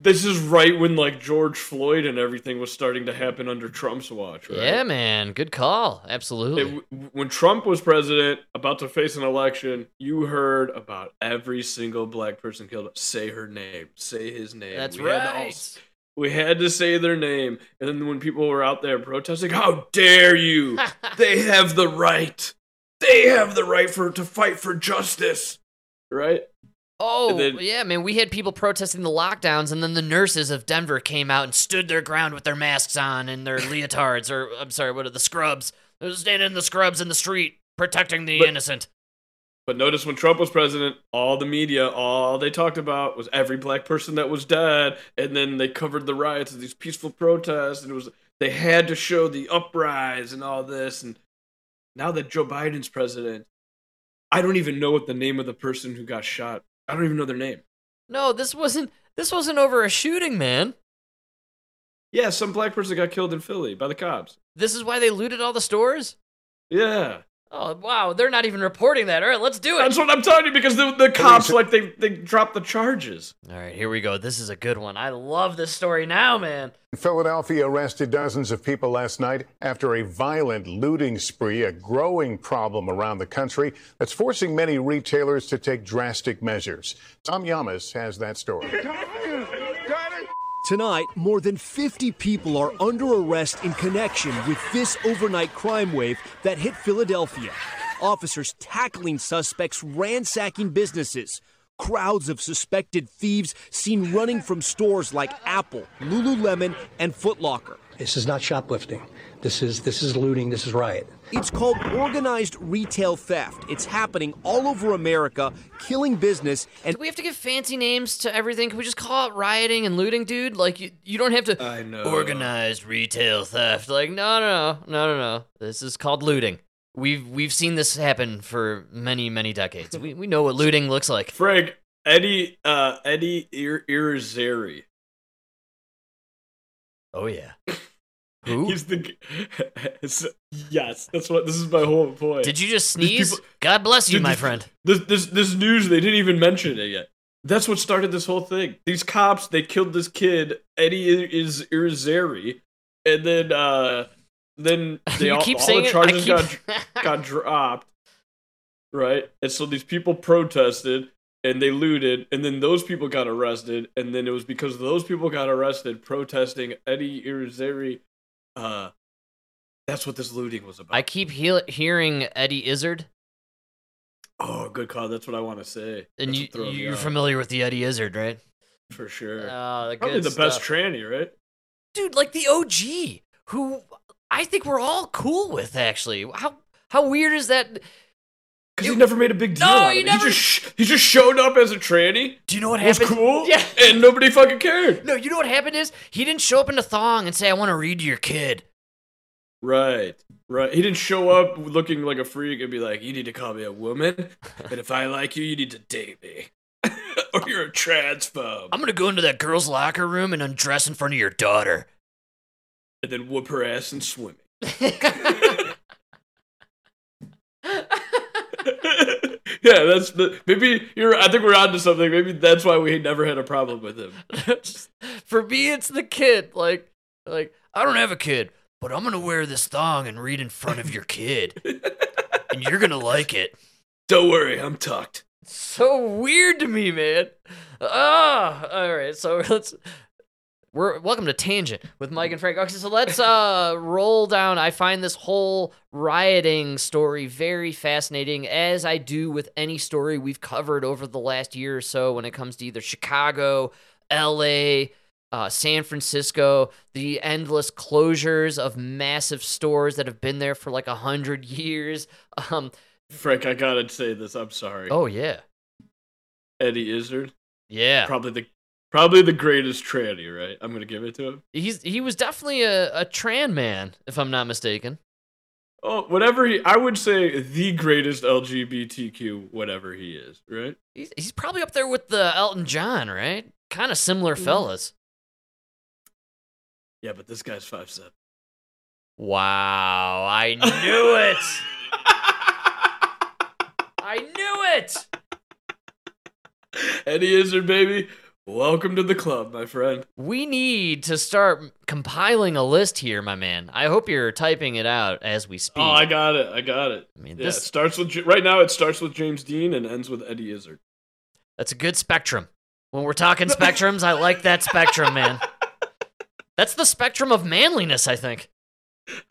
this is right when like George Floyd and everything was starting to happen under Trump's watch, right? Yeah, man. Good call. Absolutely. It- when Trump was president, about to face an election, you heard about every single black person killed. Say her name. Say his name. That's We had to all- right. we had to say their name, and then when people were out there protesting, how dare you? they have the right. They have the right for to fight for justice, right? Oh, And then- yeah, man. We had people protesting the lockdowns, and then the nurses of Denver came out and stood their ground with their masks on and their leotards, or I'm sorry, what are the scrubs? They were standing in the scrubs in the street protecting the But- innocent. But notice when Trump was president, all the media, all they talked about was every black person that was dead, and then they covered the riots as these peaceful protests, and it was they had to show the uprise and all this. And now that Joe Biden's president, I don't even know what the name of the person who got shot. I don't even know their name. No, this wasn't. This wasn't over a shooting, man. Yeah, some black person got killed in Philly by the cops. This is why they looted all the stores. Yeah. Oh wow, they're not even reporting that. All right, let's do it. That's what I'm telling you because the, the cops like they they dropped the charges. All right, here we go. This is a good one. I love this story now, man. Philadelphia arrested dozens of people last night after a violent looting spree, a growing problem around the country that's forcing many retailers to take drastic measures. Tom Llamas has that story. Tonight, more than 50 people are under arrest in connection with this overnight crime wave that hit Philadelphia. Officers tackling suspects ransacking businesses. Crowds of suspected thieves seen running from stores like Apple, Lululemon, and Foot Locker. This is not shoplifting. This is this is looting. This is riot. It's called organized retail theft. It's happening all over America, killing business and Do we have to give fancy names to everything? Can we just call it rioting and looting, dude? Like you, you don't have to I know. organized retail theft. Like no, no, no, no, no, no. This is called looting. We've we've seen this happen for many many decades. We we know what looting looks like. Frank Eddie uh Eddie Ir- Irizarry. Oh yeah. Who? He's the g- yes. That's what this is my whole point. Did you just sneeze? people- God bless you, Dude, my this- friend. This this this news they didn't even mention it yet. That's what started this whole thing. These cops they killed this kid Eddie is Irizarry, and then uh then they all, keep all saying the charges keep... got got dropped, right? And so these people protested and they looted, and then those people got arrested, and then it was because those people got arrested protesting Eddie Irizarry. Uh, that's what this looting was about. I keep he- hearing Eddie Izzard, oh, good call. That's what I want to say. and That's you what throwing me you're familiar with the Eddie Izzard, right? for sure. Oh, the Probably the best tranny, right? dude, like the OG, who I think we're all cool with. Actually, how how weird is that? Because he never made a big deal. No, he never- He just he just showed up as a tranny. Do you know what happened? Was cool. Yeah. And nobody fucking cared. No, you know what happened is he didn't show up in a thong and say, "I want to read to your kid." Right. Right. He didn't show up looking like a freak and be like, "You need to call me a woman, and if I like you, you need to date me." or you're a transphobe. I'm gonna go into that girl's locker room and undress in front of your daughter. and then whoop her ass in swimming. yeah, that's the maybe you're. I think we're onto something. Maybe that's why we never had a problem with him. For me, it's the kid. Like, like I don't have a kid, but I'm gonna wear this thong and read in front of your kid, and you're gonna like it. Don't worry, I'm tucked. So weird to me, man. Ah, all right. So let's. We're welcome to Tangent with Mike and Frank. Okay, so let's uh roll down. I find this whole rioting story very fascinating, as I do with any story we've covered over the last year or so when it comes to either Chicago, L.A., uh, San Francisco, the endless closures of massive stores that have been there for like a hundred years. Um, Frank, I gotta say this. I'm sorry. oh yeah, Eddie Izzard, yeah. probably the probably the greatest tranny. Right? I'm gonna give it to him. He's he was definitely a, a tran man, if I'm not mistaken. Oh, whatever he, I would say the greatest LGBTQ, whatever he is. Right? He's, he's probably up there with the Elton John, right? Kind of similar fellas. Yeah, but this guy's five seven. Wow, I knew it. I knew it. Eddie Izzard, baby. Welcome to the club, my friend. We need to start compiling a list here, my man. I hope you're typing it out as we speak. Oh, I got it. I got it. I mean, Yeah, this it starts with right now. It starts with James Dean and ends with Eddie Izzard. that's a good spectrum. When we're talking spectrums, I like that spectrum, man. That's the spectrum of manliness, I think.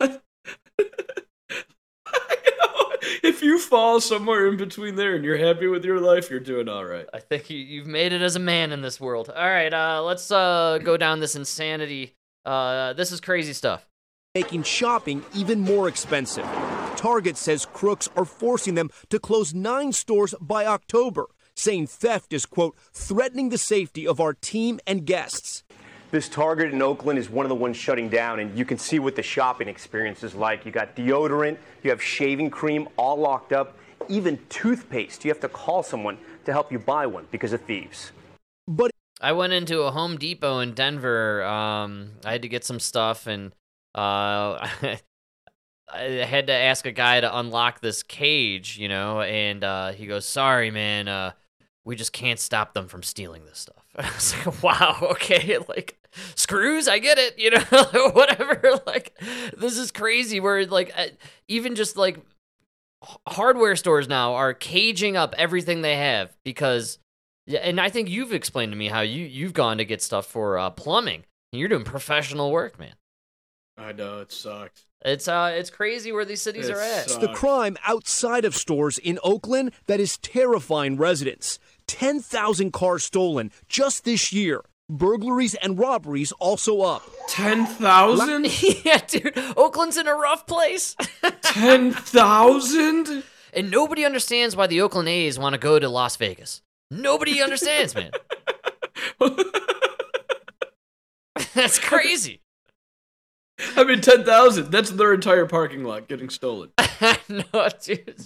if you fall somewhere in between there and you're happy with your life, you're doing all right. I think you, you've made it as a man in this world. All right, uh, let's uh, go down this insanity. Uh, this is crazy stuff. making shopping even more expensive. Target says crooks are forcing them to close nine stores by October, saying theft is, quote, threatening the safety of our team and guests. This Target in Oakland is one of the ones shutting down, and you can see what the shopping experience is like. You got deodorant, you have shaving cream, all locked up, even toothpaste. You have to call someone to help you buy one because of thieves. But I went into a Home Depot in Denver. Um, I had to get some stuff, and uh, I had to ask a guy to unlock this cage, you know, and uh, he goes, "Sorry, man, uh, we just can't stop them from stealing this stuff." I was like, "Wow, okay, like screws, I get it, you know, whatever." Like, this is crazy. Where like uh, even just like hardware stores now are caging up everything they have because yeah, and I think you've explained to me how you you've gone to get stuff for uh, plumbing. And you're doing professional work, man. I know it sucks. It's uh it's crazy where these cities It are at. sucks. the crime outside of stores in Oakland that is terrifying residents. 10,000 cars stolen just this year. Burglaries and robberies also up. Ten thousand? yeah, dude, Oakland's in a rough place. Ten thousand? and nobody understands why the Oakland A's want to go to Las Vegas. Nobody understands, man. That's crazy. I mean, ten thousand. That's their entire parking lot getting stolen. no, dude.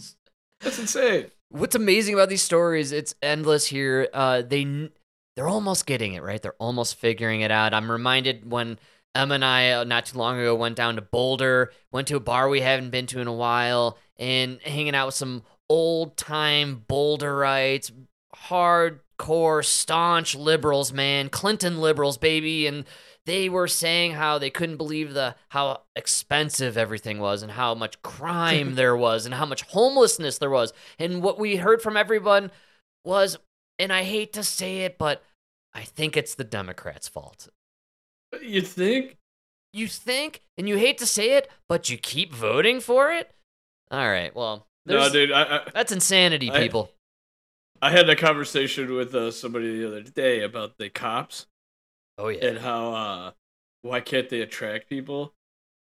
That's insane. What's amazing about these stories? It's endless here. Uh, they kn- they're almost getting it right. They're almost figuring it out. I'm reminded when Emma and I uh, not too long ago went down to Boulder, went to a bar we haven't been to in a while, and hanging out with some old time Boulderites, hardcore staunch liberals, man, Clinton liberals, baby, and they were saying how they couldn't believe the how expensive everything was and how much crime there was and how much homelessness there was and what we heard from everyone was and I hate to say it but I think it's the Democrats' fault. You think? You think and you hate to say it but you keep voting for it? All right, well, No, dude. I, I that's insanity, I- people. I had a conversation with uh, somebody the other day about the cops Oh yeah. and how uh, why can't they attract people?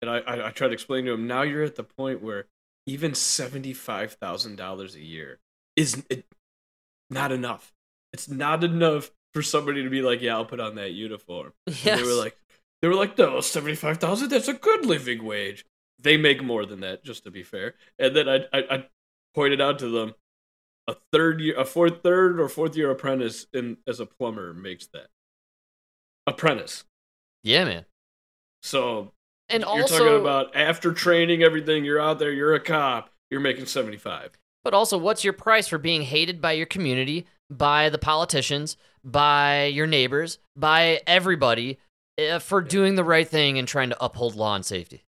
And I, I I tried to explain to him. Now you're at the point where even seventy five thousand dollars a year is it, not enough. It's not enough for somebody to be like, yeah, I'll put on that uniform. Yes. They were like, they were like, no, seventy five thousand. That's a good living wage. They make more than that, just to be fair. And then I, I I pointed out to them, a third year, a fourth, third or fourth year apprentice in as a plumber makes that. Apprentice. Yeah, man. So And you're also, talking about after training everything, you're out there, you're a cop, you're making seventy five. but also, what's your price for being hated by your community, by the politicians, by your neighbors, by everybody uh, for doing the right thing and trying to uphold law and safety?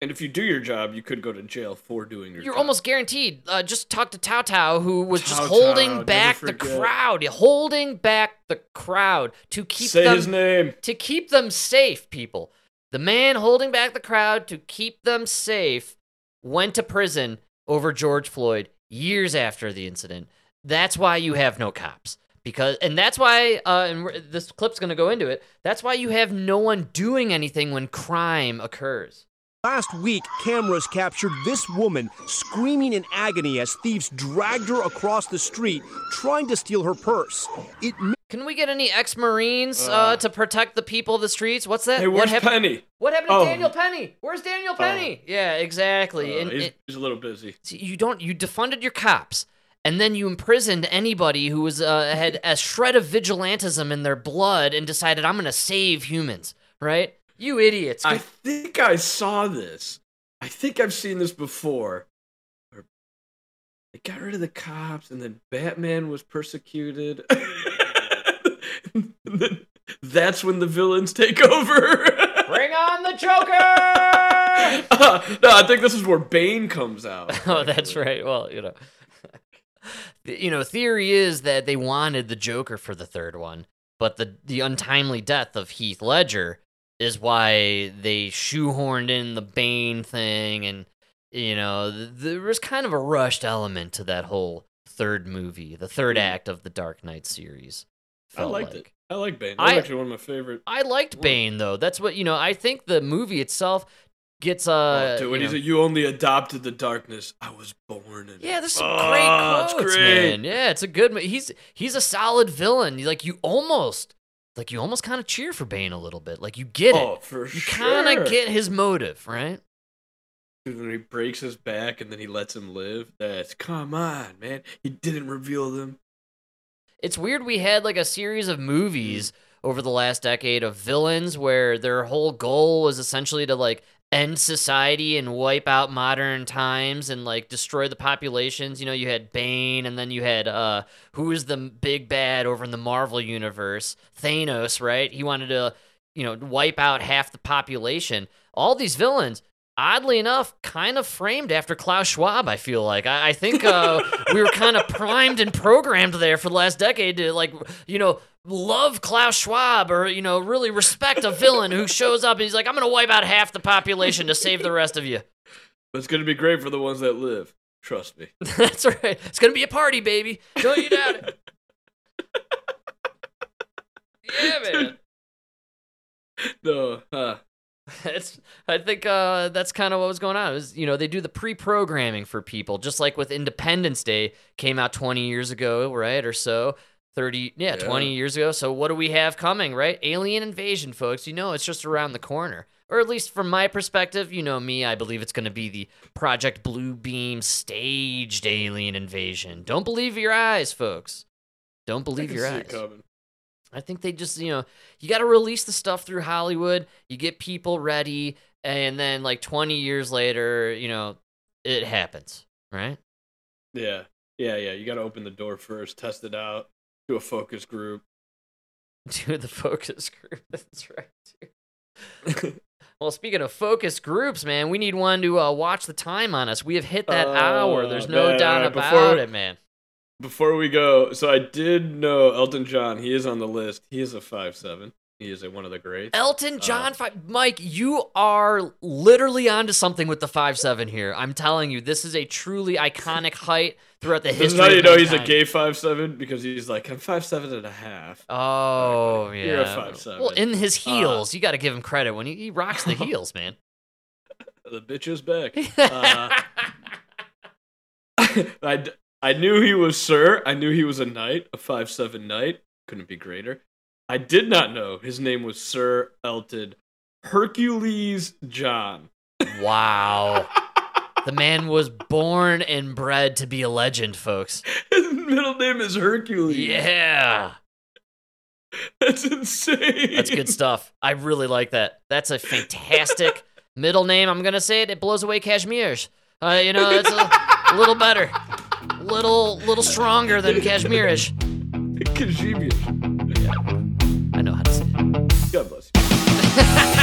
And if you do your job, you could go to jail for doing your job. You're job. almost guaranteed. Uh, just talk to Tou Thao, who was just Tou Thao, holding never back the crowd, holding back the crowd to keep Say them his name. to keep them safe. People, the man holding back the crowd to keep them safe went to prison over George Floyd years after the incident. That's why you have no cops. Because and that's why uh, and this clip's gonna go into it. That's why you have no one doing anything when crime occurs. Last week, cameras captured this woman screaming in agony as thieves dragged her across the street trying to steal her purse. It Can we get any ex-marines uh, Uh. to protect the people of the streets? What's that? Hey, what where's happened? Penny? What happened to Oh. Daniel Penny? Where's Daniel Penny? yeah, exactly. Uh, and he's, it- he's a little busy. See, you don't you defunded your cops and then you imprisoned anybody who was uh, had a shred of vigilantism in their blood and decided I'm going to save humans, right? You idiots. I think I saw this. I think I've seen this before. They got rid of the cops, and then Batman was persecuted. then that's when the villains take over. Bring on the Joker! no, I think this is where Bane comes out. oh, that's right. Well, you know. You know, theory is that they wanted the Joker for the third one, but the the untimely death of Heath Ledger is why they shoehorned in the Bane thing, and you know, th- there was kind of a rushed element to that whole third movie, the third mm-hmm. act of the Dark Knight series. I liked like. it. I like Bane. That's I- actually one of my favorite. I liked Bane though. That's what you know. I think the movie itself gets uh. oh, dude, when you know- a, you only adopted the darkness. I was born in. Yeah, it." there's some Oh, great quotes, great. man. Yeah, it's a good. He's he's a solid villain. You- Like you almost, like you almost kind of cheer for Bane a little bit. Like you get it. Oh, for you sure. kind of get his motive, right? Dude, when he breaks his back and then he lets him live. That's come on, man. He didn't reveal them. It's weird. We had like a series of movies over the last decade of villains where their whole goal was essentially to like end society and wipe out modern times and like destroy the populations. You know, you had Bane and then you had uh who is the big bad over in the Marvel universe? Thanos, right? He wanted to, you know, wipe out half the population. All these villains Oddly enough, kind of framed after Klaus Schwab. I feel like I, I think uh, we were kind of primed and programmed there for the last decade to like, you know, love Klaus Schwab or you know really respect a villain who shows up and he's like, I'm gonna wipe out half the population to save the rest of you. But it's gonna be great for the ones that live. Trust me. That's right. It's gonna be a party, baby. Don't you doubt it. yeah, man. No, huh. It's, I think uh, that's kind of what was going on. It was, you know, they do the pre-programming for people, just like with Independence Day came out 20 years ago, right, or so. 30, yeah, Yeah. 20 years ago. So what do we have coming, right? Alien invasion, folks. You know, it's just around the corner. Or at least from my perspective, you know me, I believe it's going to be the Project Blue Beam staged alien invasion. Don't believe your eyes, folks. Don't believe your eyes. I think they just, you know, you got to release the stuff through Hollywood. You get people ready, and then like 20 years later, you know, it happens, right? Yeah, yeah, yeah. You got to open the door first, test it out, do a focus group. Do the focus group. That's right. Well, speaking of focus groups, man, we need one to uh, watch the time on us. We have hit that hour. There's Oh, no man, doubt alright, about before- it, man. Before we go, so I did know Elton John. He is on the list. He is a five seven. He is a, one of the greats. Elton Uh, John, Mike, you are literally onto something with the five seven here. I'm telling you, this is a truly iconic height throughout the This is history. how you of know he's a gay five seven because he's like I'm five seven and a half. Oh yeah. You're a 5'7". Well, in his Uh, heels, you got to give him credit when he, he rocks the heels, man. The bitch is back. Uh, I, I knew he was Sir. I knew he was a knight, a five seven knight. Couldn't be greater. I did not know his name was Sir Elton Hercules John. Wow. the man was born and bred to be a legend, folks. His middle name is Hercules. Yeah. That's insane. That's good stuff. I really like that. That's a fantastic middle name. I'm going to say it. It blows away Kashmir's. Uh, you know, it's a little better little little stronger than Kashmirish. Kashmirish. Yeah. I know how to say it. God bless you.